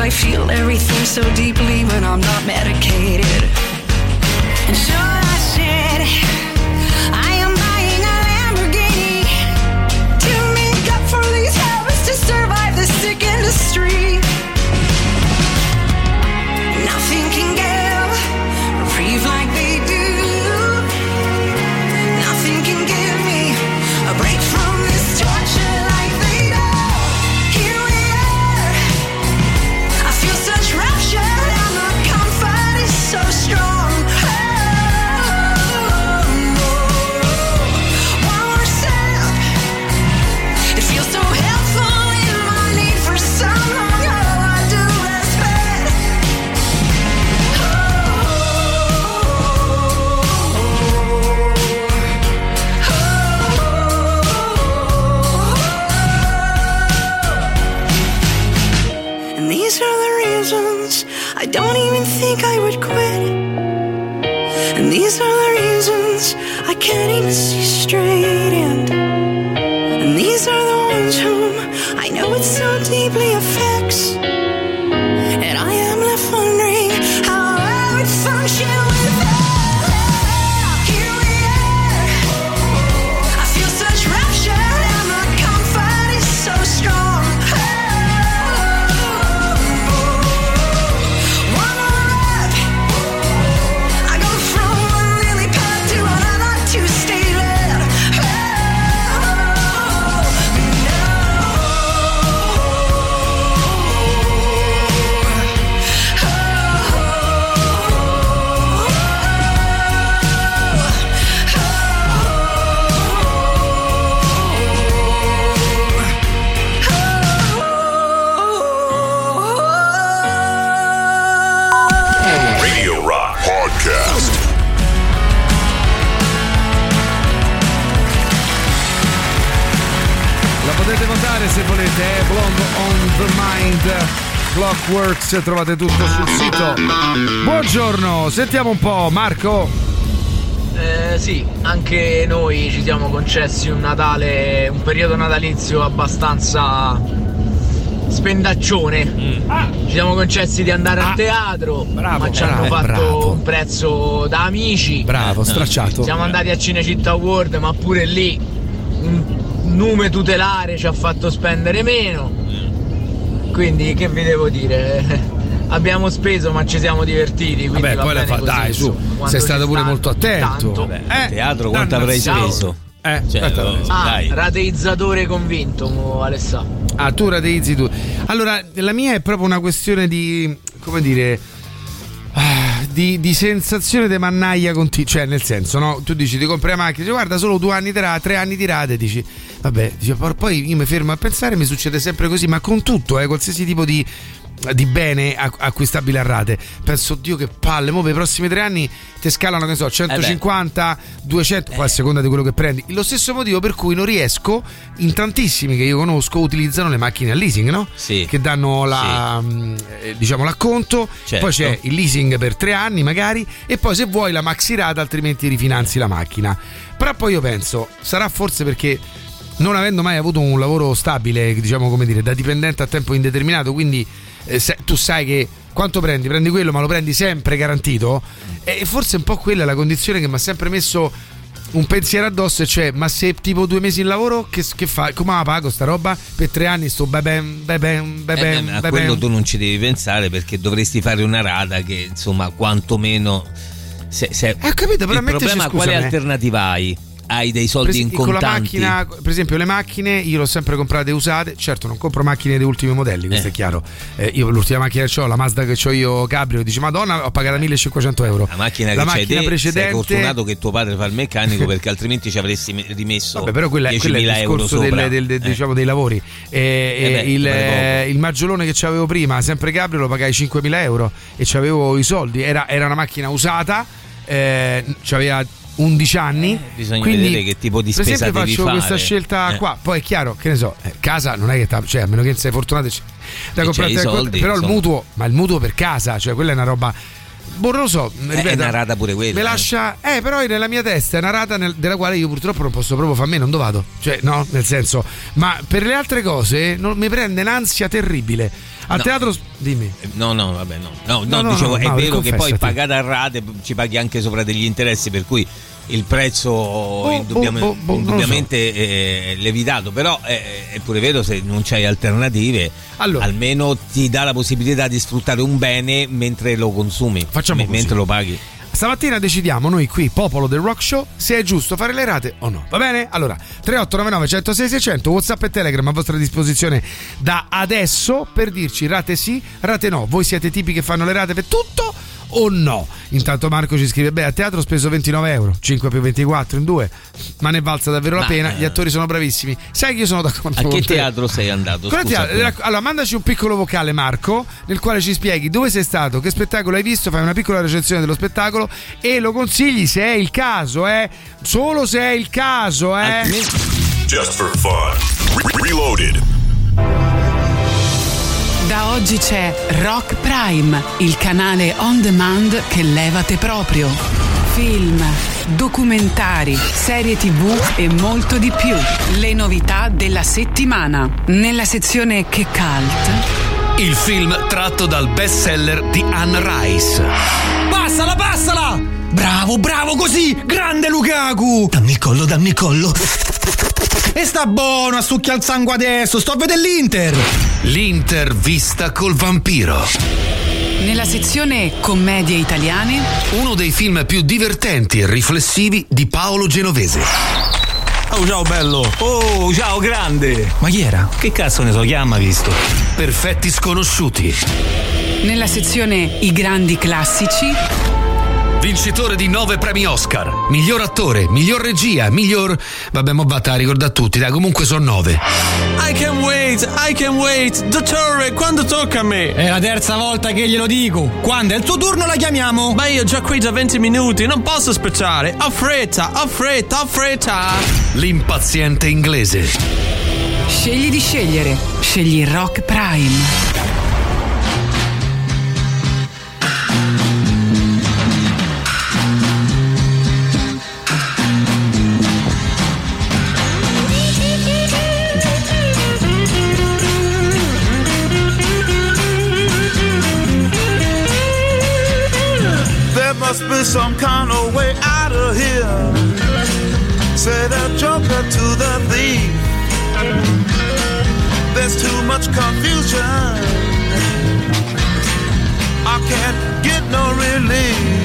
I feel everything so deeply when I'm not medicated. And so Clockworks, trovate tutto sul sito. Buongiorno, sentiamo un po', Marco. Eh, sì, anche noi ci siamo concessi un Natale, un periodo natalizio abbastanza spendaccione. Ci siamo concessi di andare a teatro, ma ci hanno bravo, fatto bravo. un prezzo da amici. Bravo, stracciato. Siamo andati a Cinecittà World, ma pure lì un nume tutelare ci ha fatto spendere meno. Quindi che vi devo dire? Abbiamo speso ma ci siamo divertiti. Quindi Vabbè, va poi la fa, così, dai, su, sei stato pure molto attento. Vabbè, a teatro quanto avrei speso? Eh, Cioè, aspetta, oh, Ah, dai. rateizzatore convinto, Alessà. Ah, tu rateizzi tu. Allora, la mia è proprio una questione di. come dire. ah, di di, di sensazione di mannaia continua, cioè nel senso, no? Tu dici ti compri la macchina, dici guarda solo due anni di rate, tre anni di rate, dici vabbè, "Poi- io mi fermo a pensare, mi succede sempre così, ma con tutto, eh, qualsiasi tipo di, di bene ac- acquistabile a rate. Penso, oddio che palle, mo per i prossimi tre anni ti scalano, che ne so, 150, 200, poi a seconda di quello che prendi. Lo stesso motivo per cui non riesco, in tantissimi che io conosco, utilizzano le macchine a leasing, no? Sì. Che danno la, mm, eh, diciamo, l'acconto, Certo. poi c'è il leasing per tre anni magari, e poi se vuoi la maxi rata, altrimenti rifinanzi la macchina. Però poi io penso, sarà forse perché non avendo mai avuto un lavoro stabile, diciamo come dire, da dipendente a tempo indeterminato, quindi eh, se- tu sai che quanto prendi, prendi quello, ma lo prendi sempre garantito. E forse un po' quella è la condizione che mi ha sempre messo un pensiero addosso, e cioè, ma se tipo due mesi in lavoro, che, che fa? Come la pago sta roba? Per tre anni sto beben, beben, Eh, beben, beh, a quello tu non ci devi pensare perché dovresti fare una rata che insomma quantomeno se, se- Eh, ho capito, però il problema quale scusami. alternativa hai? Hai dei soldi in esempio, la contanti? macchina, per esempio, le macchine io le ho sempre comprate usate. Certo, non compro macchine degli ultimi modelli, questo Eh. è chiaro. Eh, io l'ultima macchina che ho, la Mazda che ho io, Cabrio, dici Madonna, ho pagato 1500 euro. La macchina La macchina te, precedente. sei fortunato che tuo padre fa il meccanico perché altrimenti ci avresti me- rimesso Vabbè, però quella, quella è 10.000 il discorso del- del- del- Eh. diciamo, dei lavori. Eh beh, il, eh, il maggiolone che avevo prima, sempre Cabrio, lo pagai 5.000 euro e c'avevo i soldi. Era, era una macchina usata, eh, c'aveva 11 anni. bisogna quindi, vedere che tipo di per spesa esempio, devi faccio fare. questa scelta Eh. qua. Poi è chiaro, che ne so, eh, casa non è che t'ha- cioè, a meno che sei fortunato, da E la- soldi, però il insomma. mutuo, ma il mutuo per casa, cioè quella è una roba. Boh, non lo so, Eh, ripeto, è una rata pure quella. mi eh. lascia. Eh, però nella mia testa è una rata nel- della quale io purtroppo non posso proprio fare a me, non dove vado. Cioè, no, nel senso. Ma per le altre cose non, mi prende un'ansia terribile. Al No. teatro. Dimmi. No, no, vabbè, no. No, no, No, dicevo, no, è vero che poi pagata a rate ci paghi anche sopra degli interessi, per cui il prezzo boh, boh, non lo so. indubbiamente è levitato, però è, è pure vero se non c'hai alternative, almeno ti dà la possibilità di sfruttare un bene mentre lo consumi, Facciamo così. mentre lo paghi. Stamattina decidiamo noi qui, popolo del rock show, se è giusto fare le rate o no. Va bene? Allora, 3899 106 600, WhatsApp e Telegram a vostra disposizione da adesso per dirci rate sì, rate no. Voi siete tipi che fanno le rate per tutto o no? Intanto Marco ci scrive: Beh, a teatro ho speso 29 euro, 5 più 24 in due, ma ne valsa davvero la Ma, pena. eh. Gli attori sono bravissimi. Sai che io sono d'accordo A che te. teatro sei andato? Rac- allora, mandaci un piccolo vocale, Marco, nel quale ci spieghi dove sei stato, che spettacolo hai visto, fai una piccola recensione dello spettacolo e lo consigli se è il caso, eh? Solo se è il caso, eh? Just for fun. Re- reloaded. Da oggi c'è Rock Prime, il canale on demand che levate proprio. Film, documentari, serie tv e molto di più. Le novità della settimana. Nella sezione Che Cult. Il film tratto dal bestseller di Anne Rice. Passala, passala! Bravo, bravo così! Grande Lukaku! Dammi il collo, dammi il collo. E sta buono a succhiare il sangue adesso, sto a vedere l'Inter! L'intervista col vampiro. Nella sezione Commedie italiane. Uno dei film più divertenti e riflessivi di Paolo Genovese. Oh, ciao bello! Oh, ciao grande! Ma chi era? Che cazzo ne so, chi ha mai visto? Perfetti sconosciuti. Nella sezione I grandi classici. Vincitore di nove premi Oscar. Miglior attore, miglior regia, miglior. Vabbè, mo vatta a ricordare a tutti, dai, comunque sono nove. I can wait, I can wait! Dottore, quando tocca a me? È la terza volta che glielo dico. Quando è il tuo turno la chiamiamo? Ma io già qui da 20 minuti, non posso aspettare. Ho fretta, ho fretta, ho fretta! L'impaziente inglese. Scegli di scegliere. Scegli Rock Prime. Some kind of way out of here. Say the joker to the thief. There's too much confusion. I can't get no relief.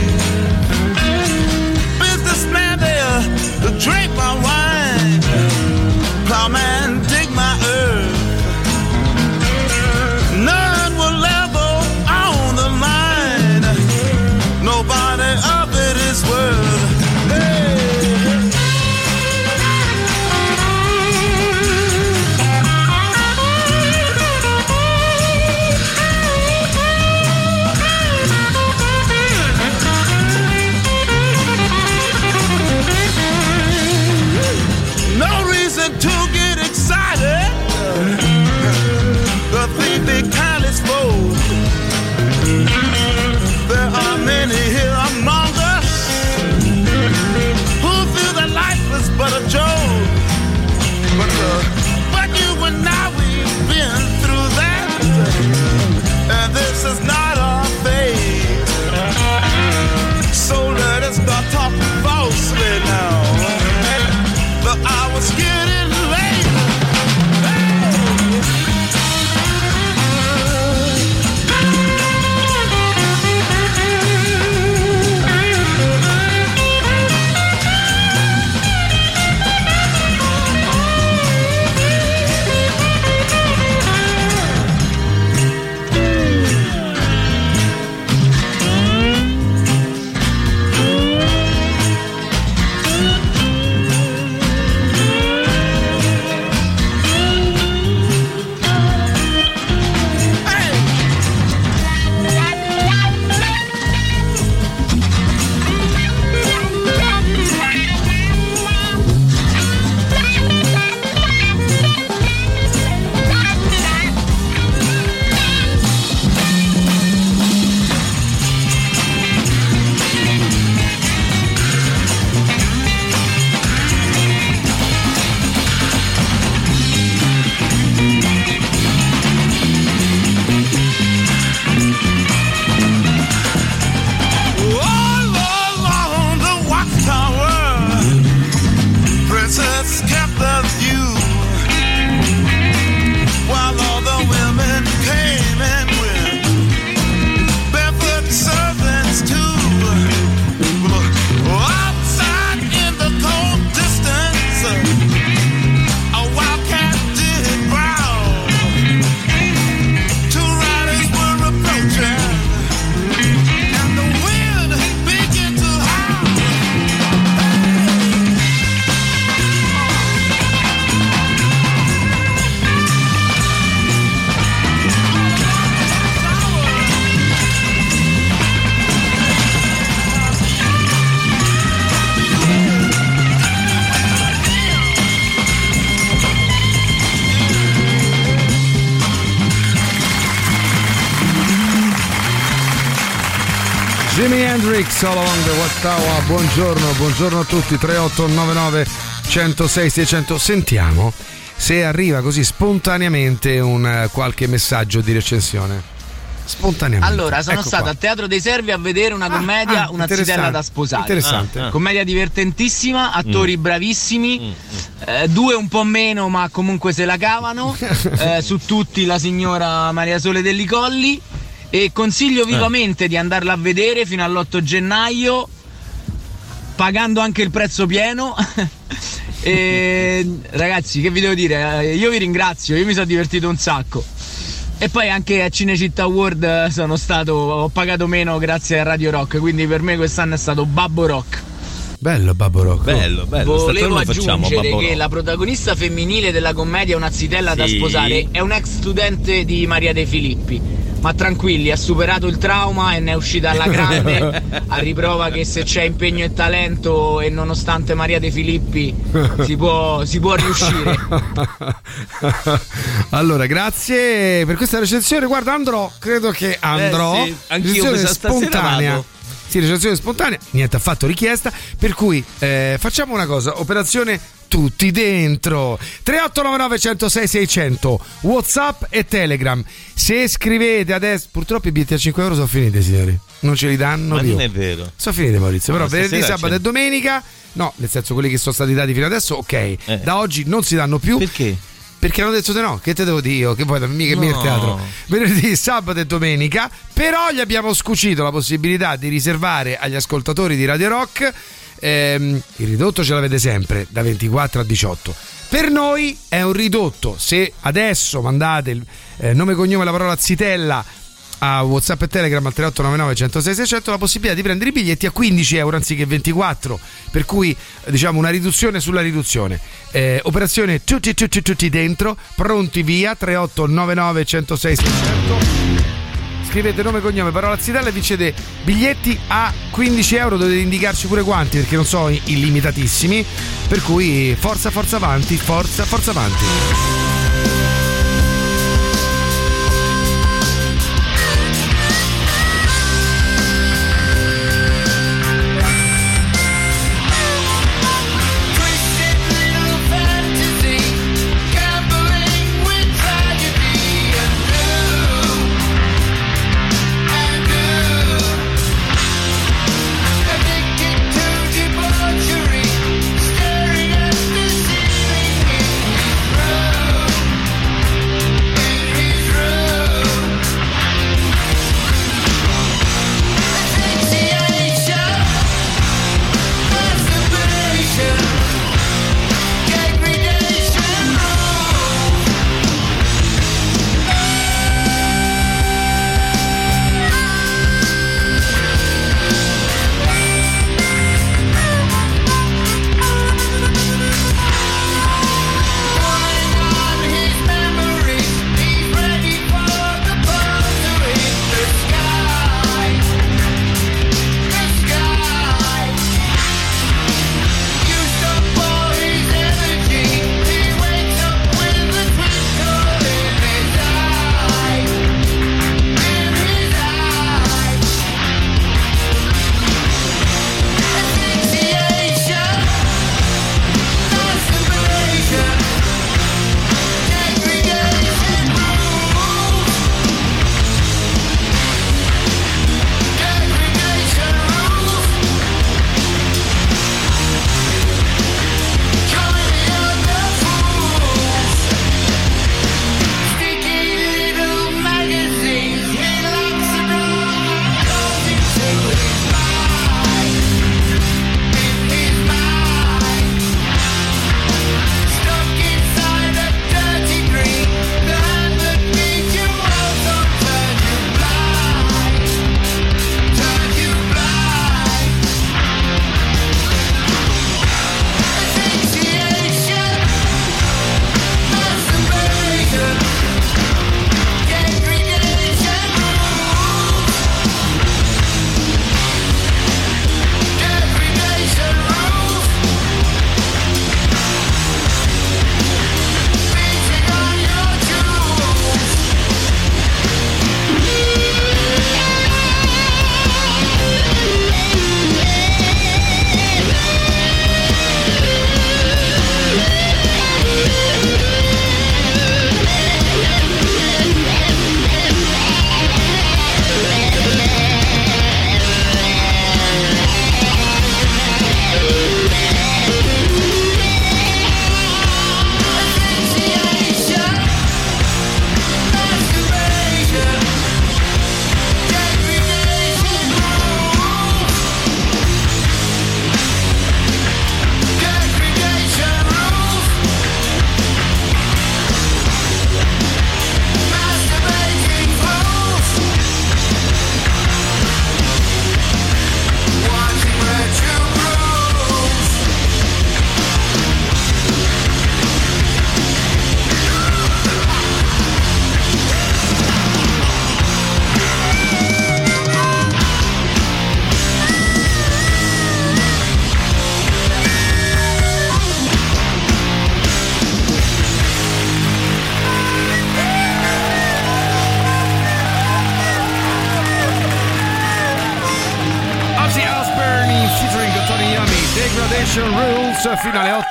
All along the Wattower. Buongiorno, buongiorno a tutti. 3899 106 600. Sentiamo se arriva così spontaneamente un eh, qualche messaggio di recensione. Spontaneamente. Allora, sono Ecco stato qua. a Teatro dei Servi a vedere una commedia, ah, una interessante, zitella da sposare. interessante. Ah, ah. Commedia divertentissima, attori Mm. bravissimi, eh, due un po' meno, ma comunque se la cavano. eh, su tutti la signora Maria Sole Delli Colli. E consiglio vivamente di andarla a vedere fino all'8 gennaio, pagando anche il prezzo pieno. e ragazzi, che vi devo dire? Eh, Io vi ringrazio, io mi sono divertito un sacco. E poi anche a Cinecittà World eh, sono stato, ho pagato meno grazie a Radio Rock, quindi per me quest'anno è stato Babbo Rock. Bello Babbo Rock. Bello, bello. Volevo facciamo, aggiungere Babbo che Rock. la protagonista femminile della commedia Una zitella da Sì. sposare è un ex studente di Maria De Filippi. Ma tranquilli, ha superato il trauma e ne è uscita alla grande. a riprova che se c'è impegno e talento e nonostante Maria De Filippi si può, si può riuscire. allora, grazie per questa recensione. Guarda, andrò, credo che andrò. Eh sì, anch'io Recensione spontanea. vado. Sì, recensione spontanea, niente affatto richiesta. Per cui eh, facciamo una cosa: operazione tutti dentro 3899 106 600 Whatsapp e Telegram. Se scrivete adesso, purtroppo i biglietti a 5 euro sono finiti, signori. Non ce li danno Ma più. non è vero. Sono finite Maurizio, però No, venerdì, sabato c'è. e domenica, no, nel senso quelli che sono stati dati fino adesso, ok. Da oggi non si danno più. Perché? Perché hanno detto di no, che te devo dire io? Che vuoi da me che mi il No. teatro? Venerdì, sabato e domenica, però gli abbiamo scucito la possibilità di riservare agli ascoltatori di Radio Rock ehm, il ridotto ce l'avete sempre da 24 a 18. Per noi è un ridotto, se adesso mandate il eh, nome e cognome la parola zitella a Whatsapp e Telegram al 3899 106 600 la possibilità di prendere i biglietti a 15 euro anziché 24 per cui eh, diciamo una riduzione sulla riduzione. Eh, operazione tutti tutti tutti dentro. Pronti via 3899 106 600 scrivete nome, cognome, parola zitella e vincete biglietti a 15 euro. Dovete indicarci pure quanti perché non sono illimitatissimi. Per cui forza, forza avanti, forza, forza avanti.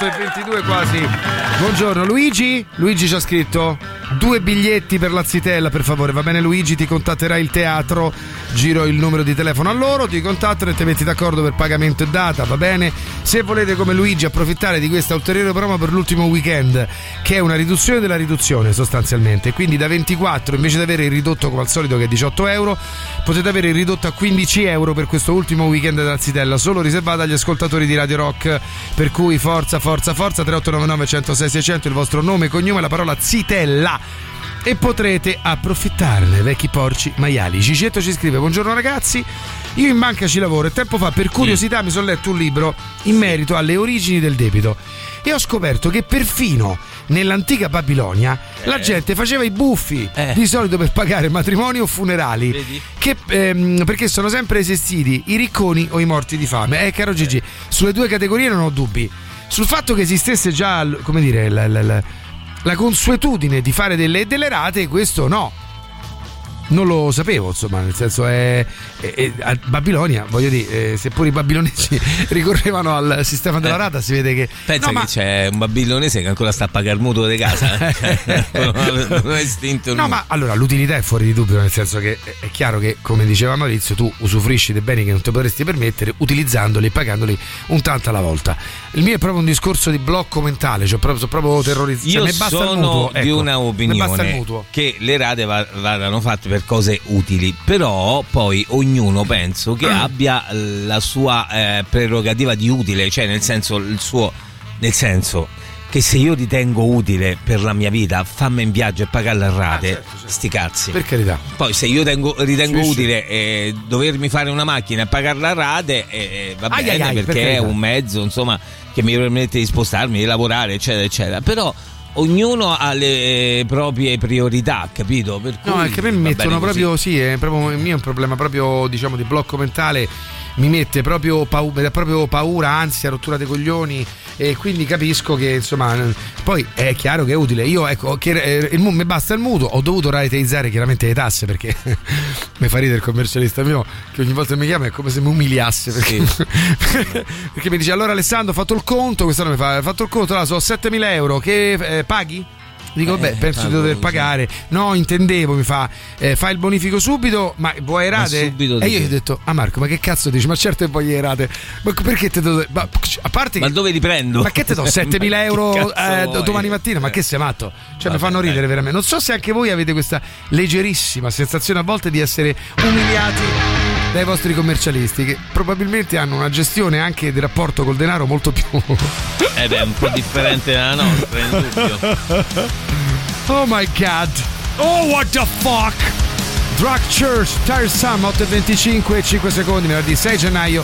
8.22 quasi. Buongiorno Luigi. Luigi ci ha scritto due biglietti per la zitella per favore. Va bene Luigi, ti contatterà il teatro. Giro il numero di telefono a loro, ti contattano e ti metti d'accordo per pagamento e data, va bene? Se volete come Luigi approfittare di questa ulteriore promo per l'ultimo weekend, che è una riduzione della riduzione sostanzialmente, quindi da 24 invece di avere il ridotto come al solito che è 18 euro, potete avere il ridotto a 15 euro per questo ultimo weekend della zitella, solo riservato agli ascoltatori di Radio Rock. Per cui forza, forza, forza 3899 106 600 il vostro nome, cognome, la parola zitella e potrete approfittarne, vecchi porci maiali. Cicetto ci scrive: Buongiorno ragazzi, io in banca ci lavoro e tempo fa per curiosità mi sono letto un libro in merito alle origini del debito. E ho scoperto che perfino nell'antica Babilonia la gente faceva i buffi di solito per pagare matrimoni o funerali che, ehm, perché sono sempre esistiti i ricconi o i morti di fame. Eh, caro Gigi, sulle due categorie non ho dubbi. Sul fatto che esistesse già, come dire, la, la- la- la consuetudine di fare delle, delle rate, questo no. Non lo sapevo, insomma, nel senso è, è- è- a Babilonia, voglio dire, eh, seppur i babilonesi ricorrevano al sistema della rata, si vede che Pensa No, che ma- c'è un babilonese che ancora sta a pagare il mutuo di casa. eh? non è estinto No, ma allora l'utilità è fuori di dubbio, nel senso che è- chiaro che, come diceva Maurizio, tu usufruisci dei beni che non ti potresti permettere utilizzandoli e pagandoli un tanto alla volta. Il mio è proprio un discorso di blocco mentale, cioè proprio, sono proprio terrorizzato. Io Cioè, basta il sono mutuo, di ecco. una opinione che le rate va- vadano fatte per cose utili, però poi ognuno penso che Ah. abbia la sua eh, prerogativa di utile, cioè nel senso il suo nel senso che se io ritengo utile per la mia vita, fammi in viaggio e pagarla a rate, sti cazzi. Per carità. Poi se io tengo- ritengo Sì, utile eh, dovermi fare una macchina e pagarla a rate, eh, va Ai, bene ai, ai, per perché è un mezzo insomma che mi permette di spostarmi, di lavorare, eccetera, eccetera. Però ognuno ha le proprie priorità, capito? Per No, cui è che a me mettono così. proprio, sì, è proprio, il mio è un problema proprio, diciamo, di blocco mentale. Mi mette proprio, pau- proprio paura, ansia, rottura dei coglioni. E quindi capisco che, insomma, poi è chiaro che è utile. Io, ecco, che eh, il mi basta il mutuo, ho dovuto rateizzare chiaramente le tasse perché mi fa ridere il commercialista mio che ogni volta che mi chiama è come se mi umiliasse. Perché, perché mi dice: Allora, Alessandro, ho fatto il conto. Quest'anno mi fa: Ho fatto il conto, allora sono 7.000 euro. Che eh, paghi? Dico, Eh, beh, penso di dover pagare. No, intendevo, mi fa, eh, fai il bonifico subito, ma vuoi Ma rate? subito e io gli ho detto, ah Marco, ma che cazzo dici? Ma certo che voglio rate. Ma perché te do... ma, a parte Ma che- dove li prendo? Ma che te do 7000 Ma che euro eh, domani mattina? Ma che sei matto? Cioè, mi Vabbè, fanno ridere veramente. Non so se anche voi avete questa leggerissima sensazione a volte di essere umiliati dai vostri commercialisti, che probabilmente hanno una gestione anche del rapporto col denaro molto più. Eh beh, è un po' differente dalla nostra, in dubbio. Oh my god. Oh what the fuck. Drug Church, Tire Sum 8.25 5 secondi, venerdì 6 gennaio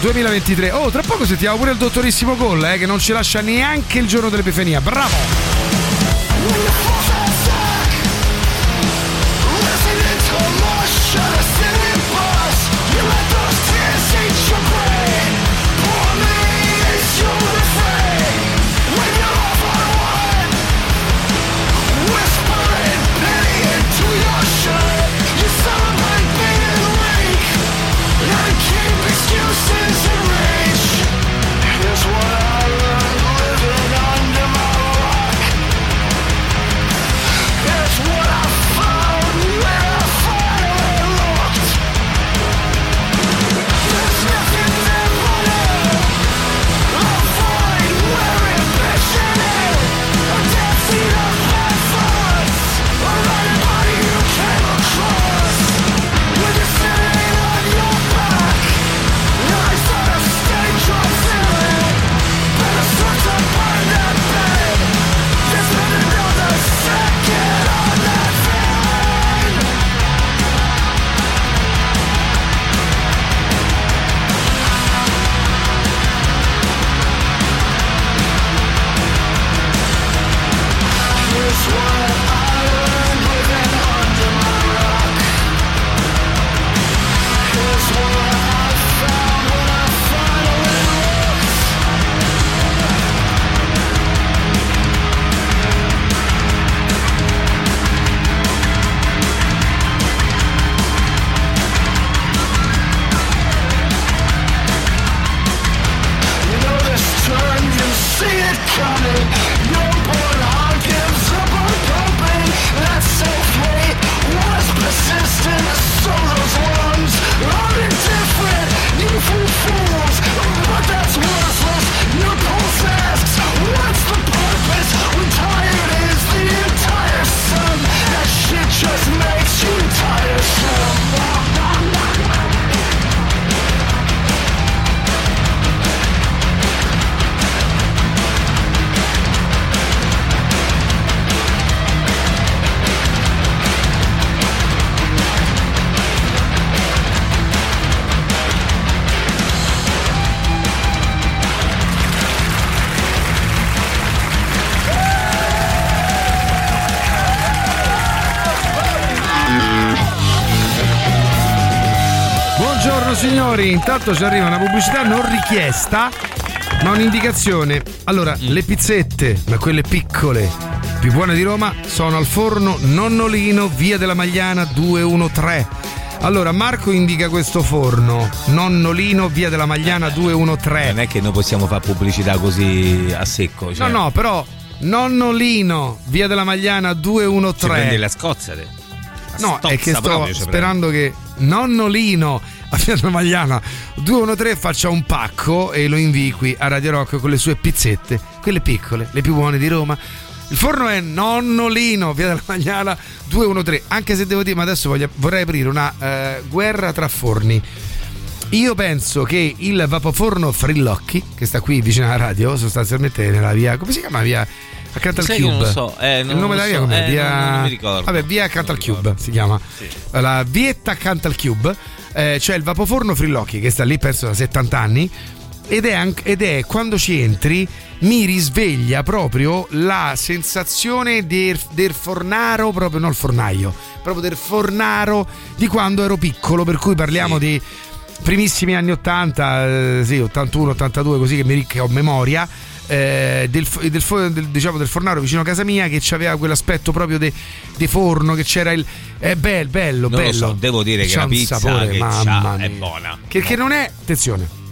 2023. Oh, tra poco sentiamo pure il dottorissimo Gol, eh, che non ci lascia neanche il giorno dell'Epifania. Bravo! Signori, intanto ci arriva una pubblicità non richiesta, ma un'indicazione. Allora, le pizzette, ma quelle piccole, più buone di Roma, sono al forno Nonnolino, via della Magliana 213. Allora, Marco indica questo forno, Nonnolino, via della Magliana 213. Non è che noi possiamo fare pubblicità così a secco. Cioè, No, no, però Nonnolino, via della Magliana Si prende 213. la scozzere. No, è che sto proprio, ci sperando che Nonnolino a della Magliana 213 faccia un pacco e lo invii qui a Radio Rock con le sue pizzette, quelle piccole, le più buone di Roma. Il forno è Nonnolino, Via della Magliana 213, anche se devo dire, ma adesso voglio- vorrei aprire una eh, guerra tra forni. Io penso che il vapoforno Frilocchi, che sta qui vicino alla radio, sostanzialmente nella via, come si chiama via? Accanto al Sai Cube. non lo so, eh, non il nome della via so, com'è? eh, via... non- non mi ricordo. Vabbè, via accanto al Cube si chiama. La vietta accanto al Cube, eh, c'è il vapoforno Frilocchi che sta lì penso da 70 anni ed è, anche- ed è quando ci entri mi risveglia proprio la sensazione del, del fornaro, proprio non il fornaio, proprio del fornaro di quando ero piccolo, per cui parliamo di primissimi anni 80, eh, sì, 81, 82, così che mi che ho memoria. Eh, del, del del- diciamo del fornaro vicino a casa mia che aveva quell'aspetto proprio di forno che c'era il è bello bello bello so, devo dire che la pizza sapore, che mamma è buona. che, che non è attenzione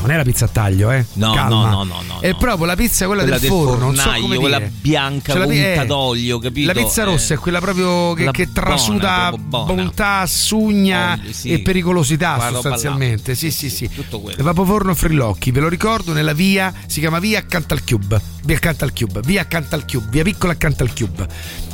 non è la pizza a taglio eh No, no, no, no, no, è proprio la pizza quella, del forno non so come quella dire. bianca, Cioè, la pi- unta eh, d'olio, capito? la pizza Eh. rossa è quella proprio che, trasuda bontà sugna e pericolosità sostanzialmente sì sì sì Tutto quello. vapoforno Frilocchi, ve lo ricordo, nella via, si chiama via accanto al Cube. Via accanto al Cube, via accanto al Cube, via piccola accanto al Cube.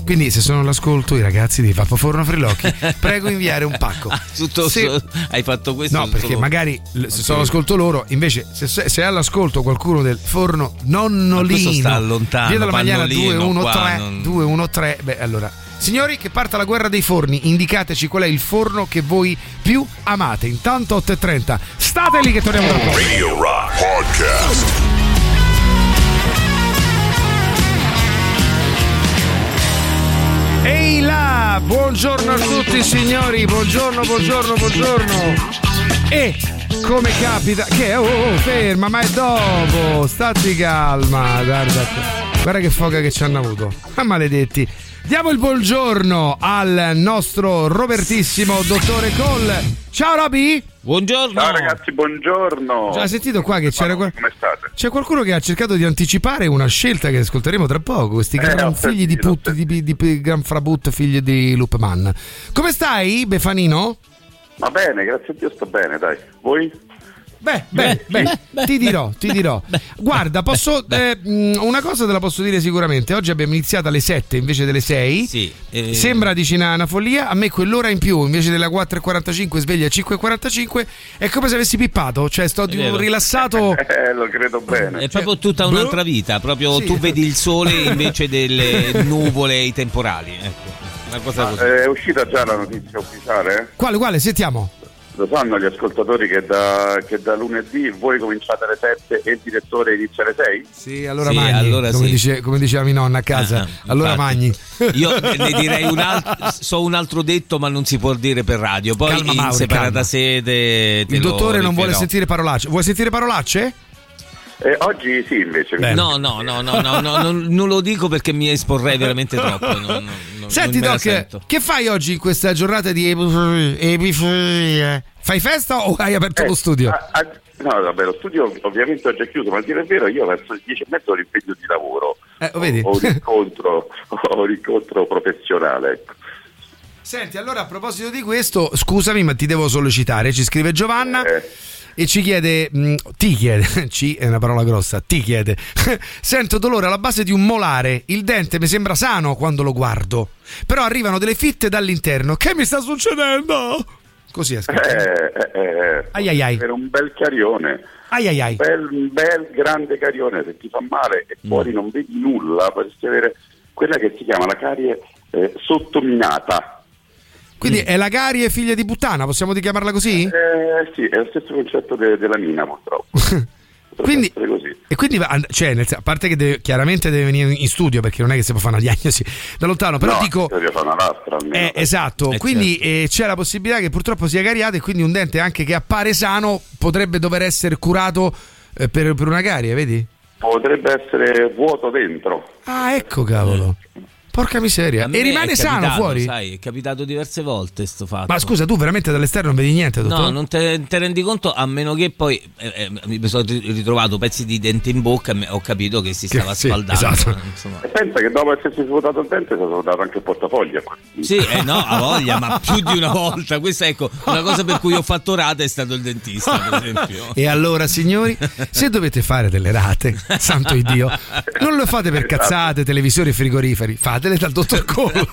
Quindi se sono all'ascolto i ragazzi di Vapoforno Frilocchi, prego inviare un pacco. Tutto Se- hai fatto questo No, perché solo- magari se sono all'ascolto loro, invece se, se se è all'ascolto qualcuno del forno Nonnolino, questo sta lontano, via della Magliana Pannolino, 213, qua non- 213, beh allora, signori che parta la guerra dei forni, indicateci qual è il forno che voi più amate. Intanto 8.30, state lì che torniamo tra poco. Radio Rock Podcast. Ehi là, buongiorno a tutti signori, buongiorno, buongiorno, buongiorno. E come capita che oh, oh, ferma, ma è dopo, stati calma, guarda, guarda che foga che ci hanno avuto. Ma maledetti. Diamo il buongiorno al nostro Robertissimo dottore Cole. Ciao Roby! Buongiorno! Ciao ragazzi, buongiorno! Già hai sentito qua che c'era qual- Come state? C'è qualcuno che ha cercato di anticipare una scelta che ascolteremo tra poco. Questi Eh, gran figli di put, di, di, di gran frabut, figli di Lupman. Come stai, Befanino? Va bene, grazie a Dio sto bene, dai. Voi? Beh, beh, beh, ti dirò, ti dirò. Guarda, posso. eh, una cosa te la posso dire sicuramente. Oggi abbiamo iniziato alle 7 invece delle 6. Sì, eh, Sembra dici una, una follia. A me quell'ora in più invece della 4.45 sveglia 5.45 è come se avessi pippato. Cioè, sto di un rilassato. Eh, lo credo bene. È proprio tutta un'altra vita, proprio Sì. tu vedi il sole invece delle nuvole e i temporali. Ecco, una cosa Ma, così. eh, è uscita già la notizia ufficiale? Quale, quale? Sentiamo. Lo sanno gli ascoltatori che da, che da lunedì voi cominciate alle 7 e il direttore inizia alle 6? Sì, allora Sì, magni. allora come, sì. dice- come diceva mia nonna a casa. Ah, allora infatti. magni. Io ne direi un altro, so un altro detto, ma non si può dire per radio. Poi Calma, in Mauri, separata calma. sede. Il dottore non vuole sentire parolacce. Vuoi sentire parolacce? Eh, oggi sì, invece. No, no, no, no, no, no, non, non lo dico perché mi esporrei veramente troppo. non- non- non- Senti, non Doc, che fai oggi in questa giornata di epiforia? Epiforia? Fai festa o hai aperto Eh, lo studio? a- a- no, vabbè, lo studio ovviamente oggi è chiuso, ma a dire il vero io verso le 10 e mezzo ho l'impegno di lavoro. Eh, vedi? Ho un incontro, ho un incontro professionale. Ecco. Senti, allora a proposito di questo, scusami, ma ti devo sollecitare. Ci scrive Giovanna. Eh. E ci chiede, mh, ti chiede, ci è una parola grossa, ti chiede, sento dolore alla base di un molare, il dente mi sembra sano quando lo guardo, però arrivano delle fitte dall'interno, che mi sta succedendo? Così è scritto. Eh, eh, eh, Ai ai ai. Per un bel carione. Ai ai ai. Un bel, un bel grande carione, se ti fa male e Mm. fuori non vedi nulla, potresti avere quella che si chiama la carie eh, sottominata. Quindi è la carie figlia di puttana, possiamo chiamarla così? Eh, sì, è lo stesso concetto de- della mina, purtroppo. Quindi-. E quindi, cioè, nel a parte che deve- chiaramente deve venire in studio perché non è che si può fare una diagnosi da lontano, però no, dico. Fare una lastra almeno. Eh, esatto, Eh, quindi eh, c'è la possibilità che purtroppo sia cariato e quindi un dente anche che appare sano potrebbe dover essere curato eh, per, per una carie, vedi? Potrebbe essere vuoto dentro. Ah, ecco cavolo. Porca miseria. A E rimane è sano capitato, fuori? Sai, è capitato diverse volte sto fatto. Ma scusa, tu veramente dall'esterno non vedi niente, dottor? No, non te, te rendi conto a meno che poi eh, eh, mi sono ritrovato pezzi di dente in bocca e ho capito che si Che- stava sì, spaldando. esatto. insomma. E pensa che dopo essersi svuotato il dente si è svuotato anche il portafoglio. Sì, eh, no, ha voglia, ma più di una volta. Questa ecco, una cosa per cui ho fatto rate è stato il dentista, per esempio. E allora, signori, se dovete fare delle rate, santo Dio, non lo fate per cazzate, televisori e frigoriferi, fatele dal dottor Cole.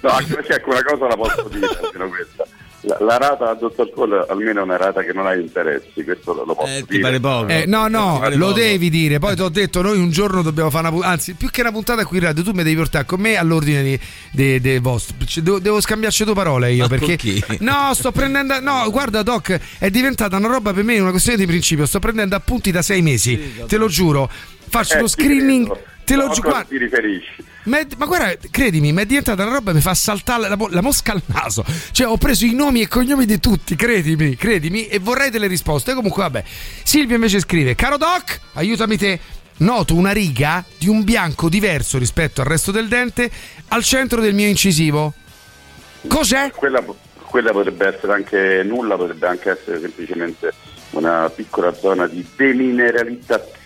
No, anche perché ecco una cosa la posso dire, almeno questa. La, la rata al dottor Cole almeno è una rata che non ha interessi, questo lo, lo posso dire. Eh, no, no, lo devi dire. Poi ti ho detto, noi un giorno dobbiamo fare una puntata, anzi, più che una puntata qui in radio, tu mi devi portare con me all'ordine di, di- di vostro. Devo, devo scambiarci due parole io Ma perché. con chi? No, sto prendendo. No, guarda, Doc, è diventata una roba per me, una questione di principio. Sto prendendo appunti da sei mesi, te lo giuro. Faccio Eh, lo ti screening. credo. Te lo giuro. cosa ti riferisci? Ma, ma guarda, credimi, mi è diventata una roba che mi fa saltare la, la mosca al naso. Cioè, ho preso i nomi e cognomi di tutti, credimi, credimi, e vorrei delle risposte. Comunque, vabbè. Silvia invece scrive: Caro Doc, aiutami te. Noto una riga di un bianco diverso rispetto al resto del dente al centro del mio incisivo. Cos'è? Quella, quella potrebbe essere anche nulla, potrebbe anche essere semplicemente una piccola zona di demineralizzazione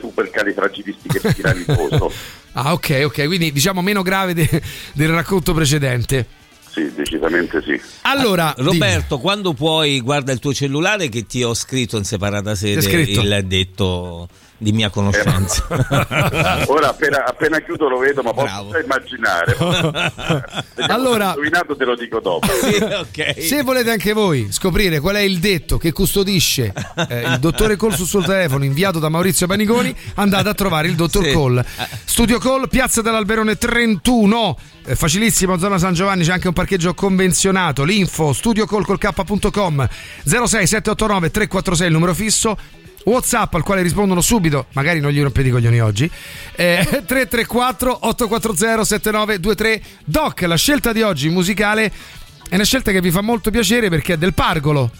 supercalifragilisticexpialitoso. Ah, ok, ok, quindi diciamo meno grave de- del racconto precedente. sì, decisamente sì. Allora, Roberto, quando puoi, guarda il tuo cellulare che ti ho scritto in separata sede il detto di mia conoscenza. Ora appena, appena chiudo lo vedo, ma posso già immaginare. Allora- indovinato te lo dico dopo. Se volete anche voi scoprire qual è il detto che custodisce eh, il dottore Cole sul suo telefono inviato da Maurizio Paniconi, andate a trovare il dottor Sì. Cole. Studio Cole, Piazza dell'Alberone 31. eh, facilissimo, zona San Giovanni c'è anche un parcheggio convenzionato. L'info studiocallcolk.com 06789 346 il numero fisso. Whatsapp al quale rispondono subito, magari non gli rompete i coglioni oggi. Eh, 334 840 7923. Doc, la scelta di oggi musicale è una scelta che vi fa molto piacere perché è del Pargolo.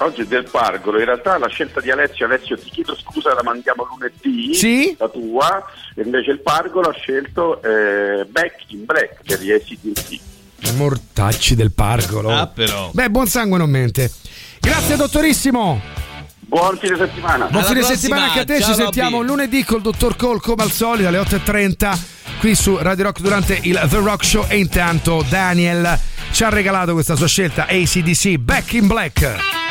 Oggi è del Pargolo, in realtà la scelta di Alessio, Alessio ti chiedo scusa, la mandiamo lunedì, Sì? la tua, e invece il Pargolo ha scelto eh, Back in Black per gli ACDC. Mortacci del Pargolo. Ah, però. Beh, buon sangue non mente. Grazie, dottorissimo. Buon fine settimana. Buon fine prossima. settimana anche a te. Ciao, Ci sentiamo Robby. lunedì col dottor Cole come al solito alle 8.30 qui su Radio Rock durante il The Rock Show. E intanto Daniel ci ha regalato questa sua scelta ACDC Back in Black.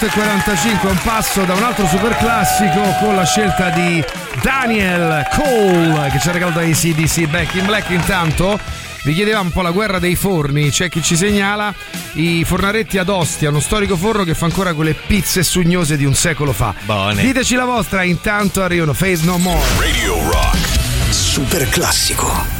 8.45, un passo da un altro super classico con la scelta di Daniel Cole che ci ha regalato ACDC Back in Black. Intanto vi chiedevamo un po' la guerra dei forni, c'è chi ci segnala i fornaretti ad Ostia, uno storico forno che fa ancora quelle pizze sugnose di un secolo fa. Buone. Diteci la vostra, intanto arrivano Face No More. Radio Rock. Super classico.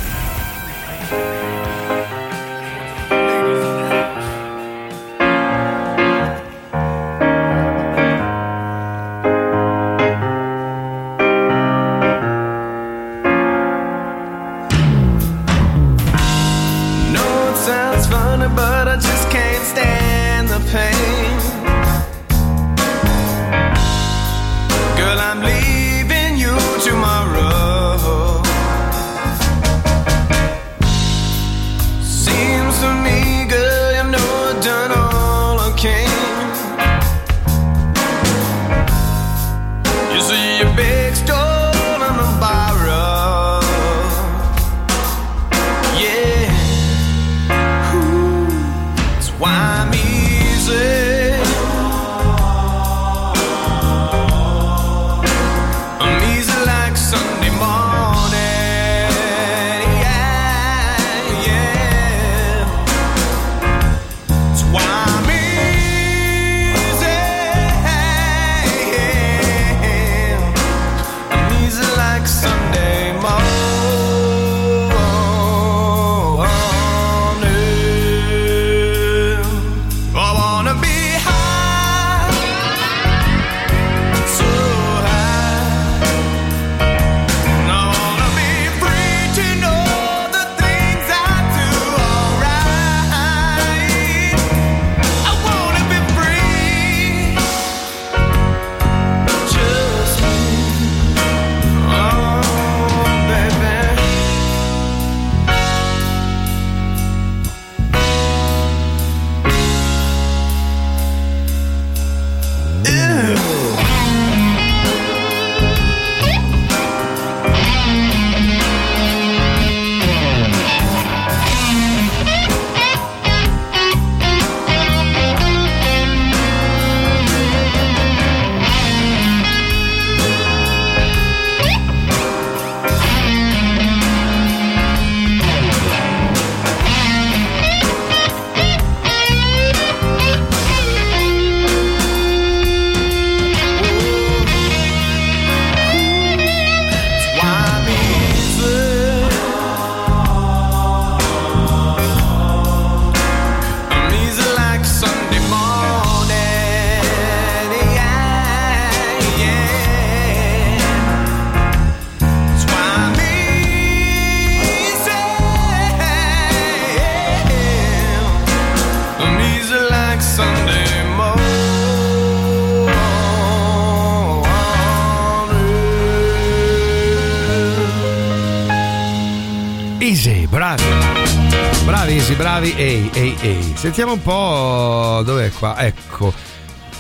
Easy, bravi. Ehi, ehi, ehi. Sentiamo un po' dov'è qua. Ecco.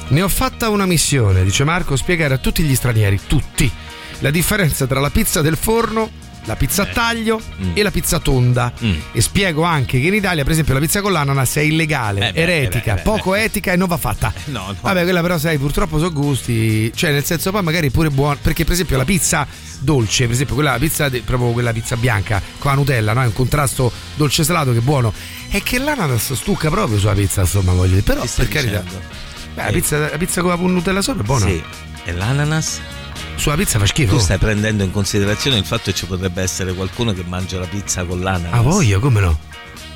Ne ho fatta una missione, dice Marco, spiegare a tutti gli stranieri, tutti, la differenza tra la pizza del forno, la pizza a taglio e la pizza tonda. E spiego anche che in Italia, per esempio, la pizza con l'ananas è illegale, Eh beh, eretica, eh beh, eh poco etica e non va fatta. No, no. Vabbè, quella però sai, purtroppo sono gusti, cioè nel senso poi magari pure buona, perché per esempio la pizza dolce, per esempio quella pizza proprio quella pizza bianca con la Nutella, no? È un contrasto dolce salato che è buono. È che l'ananas stucca proprio sulla pizza, insomma, voglio dire. Però per carità. Beh, la, pizza, la pizza con la Nutella sopra è buona. Sì. E l'ananas? Sulla pizza fa schifo. Tu stai prendendo in considerazione il fatto che ci potrebbe essere qualcuno che mangia la pizza con l'ananas. Ah, voglia, come no?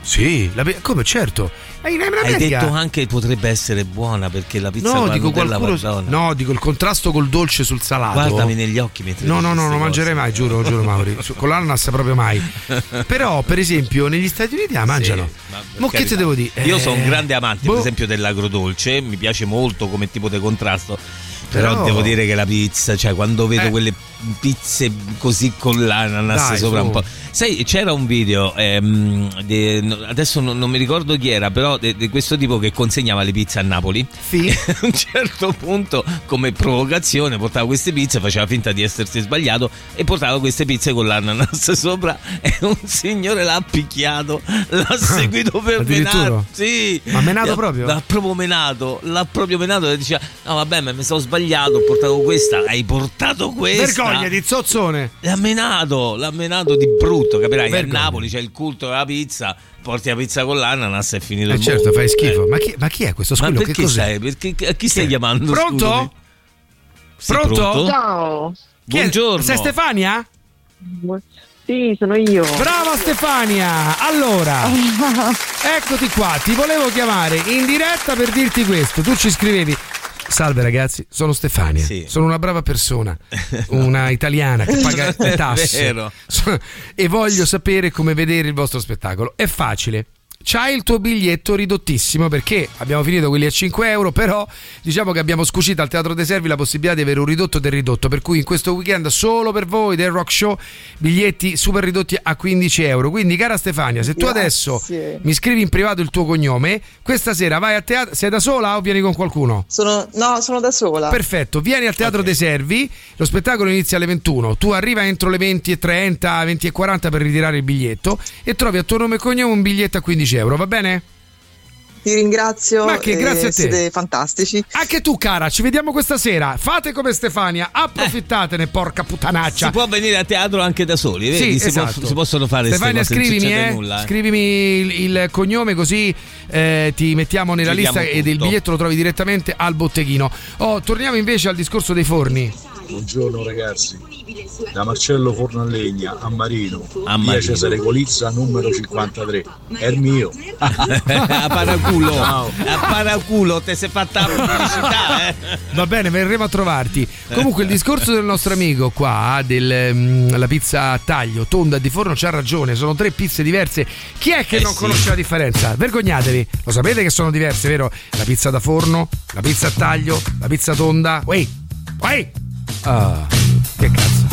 Sì, la come certo. Ma Hai detto anche che potrebbe essere buona perché la pizza No, dico qualcuno. No, dico il contrasto col dolce sul salato. Guardami negli occhi mentre No, no, no, non mangerei mai, giuro, giuro Mauri. Con l'ananas proprio mai. Però, per esempio, negli Stati Uniti la mangiano. Ma per Mo che ti devo dire? Io Eh, sono un grande amante, boh. per esempio, dell'agrodolce, mi piace molto come tipo di contrasto. Però, Però- devo dire che la pizza, cioè quando vedo Eh. quelle pizze così con l'ananas Dai, sopra su. un po'. Sai, c'era un video, ehm, de- no, adesso non, non mi ricordo chi era, però di questo tipo che consegnava le pizze a Napoli. Sì. a un certo punto, come provocazione, portava queste pizze, faceva finta di essersi sbagliato e portava queste pizze con l'ananas sopra. E un signore l'ha picchiato, l'ha seguito per menare. Sì. Ma menato proprio? L'ha proprio menato, l'ha proprio menato e diceva: No, vabbè, ma mi sono sbagliato, ho portato questa, hai portato questa. Vergognati, zozzone. L'ha menato, l'ha menato di brutto, capirai? Vergogna. A Napoli c'è il culto della pizza, porti la pizza con l'ananas e è finito Eh il certo, mondo. fai schifo. Eh. Ma, chi, ma chi è questo Ma squillo? Che perché cos'è? sei? Perché, a chi stai chiamando? Pronto? Sì, Pronto? Ciao. Chi è? Buongiorno. Sei Stefania? Sì, sono io. Brava Stefania! Allora, eccoti qua, ti volevo chiamare in diretta per dirti questo. Tu ci scrivevi. Salve ragazzi, sono Stefania. Sì. Sono una brava persona, una italiana che paga le tasse. E voglio sapere come vedere il vostro spettacolo. È facile. C'hai il tuo biglietto ridottissimo perché abbiamo finito quelli a 5 euro, però diciamo che abbiamo scucito al Teatro dei Servi la possibilità di avere un ridotto del ridotto, per cui in questo weekend solo per voi del Rock Show biglietti super ridotti a 15 euro. Quindi cara Stefania, se tu Grazie. adesso mi scrivi in privato il tuo cognome, questa sera vai a teatro, sei da sola o vieni con qualcuno? Sono, no, sono da sola. Perfetto, vieni al Teatro dei Servi, lo spettacolo inizia alle 21, tu arriva entro le 20.30, 20.40 per ritirare il biglietto e trovi a tuo nome e cognome un biglietto a 15 euro, va bene? Ti ringrazio. Ma che eh, grazie a te. Siete fantastici. Anche tu cara, ci vediamo questa sera, fate come Stefania, approfittatene porca puttanaccia. Si può venire a teatro anche da soli, vedi? Sì, si, esatto. può- si possono fare Stefania, scrivimi, eh, nulla. eh. scrivimi il, il cognome così eh, ti mettiamo nella Ci lista ed il biglietto lo trovi direttamente al botteghino. Oh, torniamo invece al discorso dei forni. Buongiorno ragazzi, da Marcello Forno a Legna a Marino, A via Marino. Cesare Colizza numero 53, è il mio. a paraculo, a paraculo, te sei fatta pubblicità, eh. Va bene, verremo a trovarti. Comunque il discorso del nostro amico qua, della pizza a taglio, tonda di forno, c'ha ragione, sono tre pizze diverse. Chi è che Eh non sì. conosce la differenza? Vergognatevi, lo sapete che sono diverse, vero? La pizza da forno, la pizza a taglio, la pizza tonda. Wait, wait! Ah, che cazzo.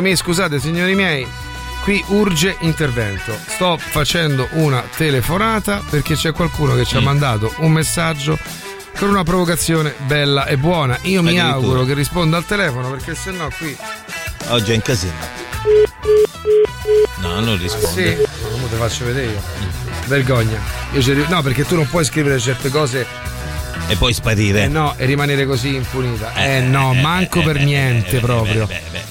Me. Scusate, signori miei, qui urge intervento. Sto facendo una telefonata perché c'è qualcuno che ci Mm. ha mandato un messaggio con una provocazione bella e buona. Io mi auguro che risponda al telefono perché sennò qui. Oggi è in casino. No, non Sì, risponde. come te faccio vedere io. Vergogna. Io no, perché tu non puoi scrivere certe cose E poi sparire. Eh no, e rimanere così impunita. Eh, no, manco per niente proprio.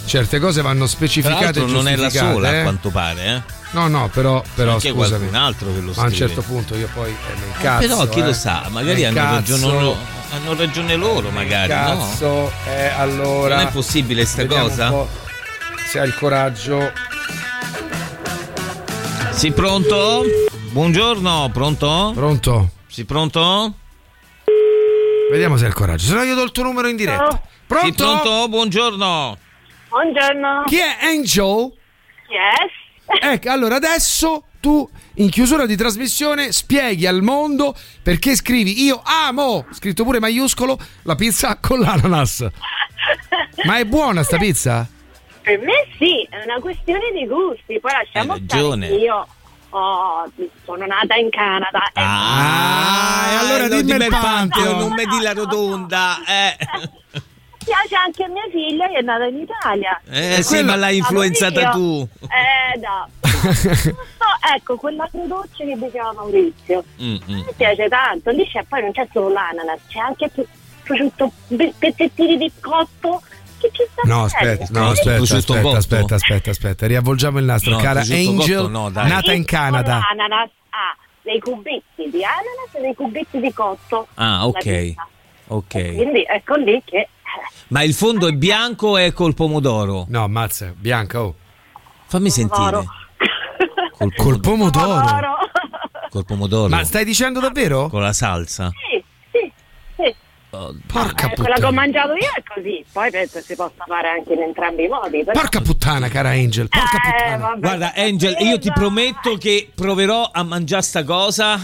Certe cose vanno Tra specificate l'altro non è la giustificate, sola, eh. a quanto pare, eh. No, no, però, però anche scusami. qualcun altro che lo Ma a un scrive. certo punto io poi eh, mi Eh, incazzo. però chi eh. lo sa, magari hanno loro, hanno ragione loro, magari. Cazzo, no? eh, allora. Non è possibile sta cosa? po' Se hai il coraggio. Sì, pronto? Buongiorno, pronto? Pronto? Sì, pronto? Vediamo se hai il coraggio. Se no io do il tuo numero in diretta. Pronto? Sì, pronto? Buongiorno. Buongiorno. Chi è Angel? Yes. Ecco, allora adesso tu in chiusura di trasmissione spieghi al mondo perché scrivi io amo, scritto pure maiuscolo, la pizza con l'ananas. Ma è buona sta pizza? Per me sì, è una questione di gusti. Poi lasciamo Hai stare io oh, sono nata in Canada. e Ah, e allora non dimmi il Pantheon. non mi di la rotonda. Eh, piace anche a mia figlia che è nata in Italia. eh sì, ma l'hai influenzata tu. Eh, no. Giusto, ecco, quell'altro dolce che diceva Maurizio. Mm, mm. Mi piace tanto. Lì c'è poi non c'è solo l'ananas, c'è anche più prosciutto, pezzettini di cotto. Che ci sta No, aspetta, no, aspetta, aspetta, cotto? aspetta, aspetta, aspetta, riavvolgiamo il nastro. No, Cara Angel, no, nata in Canada. L'ananas ha dei cubetti di ananas e dei cubetti di cotto. Ah, ok. Ok. Quindi ecco lì che Ma il fondo è bianco o è col pomodoro? No, mazza, bianca, oh. Fammi sentire. Col, Col pomodoro. Col pomodoro. Ma stai dicendo davvero? Con la salsa. Sì, sì, sì. Porca Eh, quella che ho puttana. mangiato io è così, poi penso si possa fare anche in entrambi i modi. Però... Porca puttana, cara Angel, porca Eh, puttana. vabbè, Guarda, Angel, io ti prometto che proverò a mangiare sta cosa.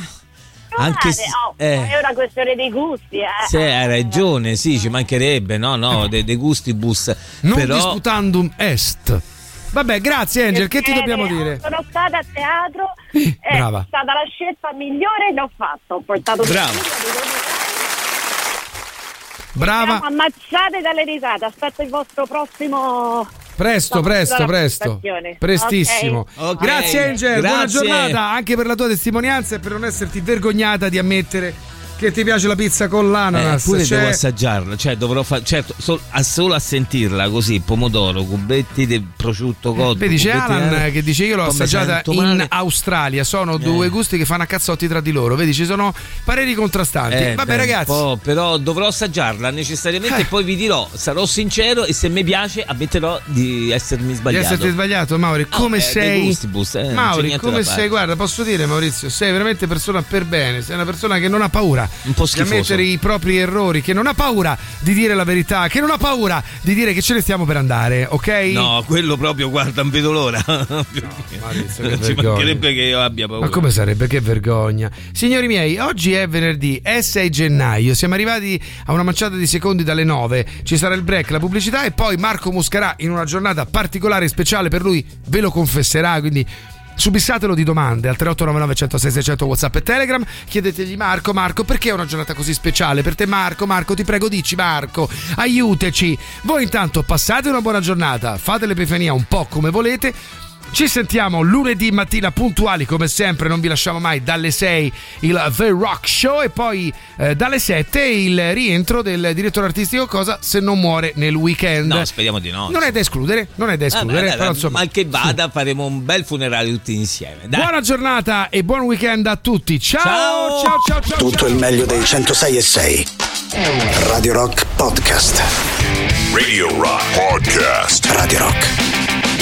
Anche se. oh, eh, È una questione di gusti, eh. se hai ragione, sì, ci mancherebbe, no, no, de, de gustibus. Non però. disputandum est. Vabbè, grazie Angel, che ti Bene, dobbiamo dire? Sono stata a teatro, è brava. stata la scelta migliore che ho fatto. Ho portato Brava. Brava. Siamo ammazzate dalle risate. Aspetto il vostro prossimo. Presto, presto, presto. Prestissimo. Ok. Ok, Grazie Angel, buona grazie. giornata anche per la tua testimonianza e per non esserti vergognata di ammettere che ti piace la pizza con Eh, l'ananas. pure C'è- devo assaggiarla, cioè dovrò fare, certo, sol- a solo a sentirla così, pomodoro, cubetti di prosciutto cotto. Vedi, c'è di Alan ananas. che dice io l'ho Come assaggiata in male. Australia, sono Eh. due gusti che fanno a cazzotti tra di loro, vedi ci sono pareri contrastanti. Eh, Vabbè beh, ragazzi, però dovrò assaggiarla necessariamente Eh. e poi vi dirò, sarò sincero e se mi piace ammetterò di essermi di sbagliato. esserti sbagliato Mauri, come eh, sei? gustibus, eh, Mauri, come sei? Guarda, posso dire Maurizio, sei veramente persona per bene, sei una persona che non ha paura Po' di ammettere i propri errori, che non ha paura di dire la verità, che non ha paura di dire che ce ne stiamo per andare, ok? No, quello proprio, guarda, non vedo l'ora. Maurizio, che Ci mancherebbe che io abbia paura. Ma come sarebbe? Che vergogna. Signori miei, oggi è venerdì, è 6 gennaio, siamo arrivati a una manciata di secondi dalle 9, ci sarà il break, la pubblicità e poi Marco Muscarà in una giornata particolare e speciale per lui ve lo confesserà, quindi Subissatelo di domande al 3899 106 600 WhatsApp e Telegram. Chiedetegli Marco, Marco, perché è una giornata così speciale? Per te, Marco, Marco, ti prego, dici Marco, aiutaci. Voi intanto passate una buona giornata, fate l'Epifania un po' come volete. Ci sentiamo lunedì mattina puntuali come sempre, non vi lasciamo mai dalle 6 il The Rock Show e poi eh, dalle 7 il rientro del direttore artistico Cosa se non muore nel weekend. No, speriamo di no. Non è da escludere, non è da escludere, Vabbè, dai, però insomma. mal che vada, faremo un bel funerale tutti insieme. Dai. Buona giornata e buon weekend a tutti. Ciao, Ciao. ciao, ciao, ciao. Tutto il meglio dei 106 e 6. Radio Rock Podcast. Radio Rock Podcast. Radio Rock.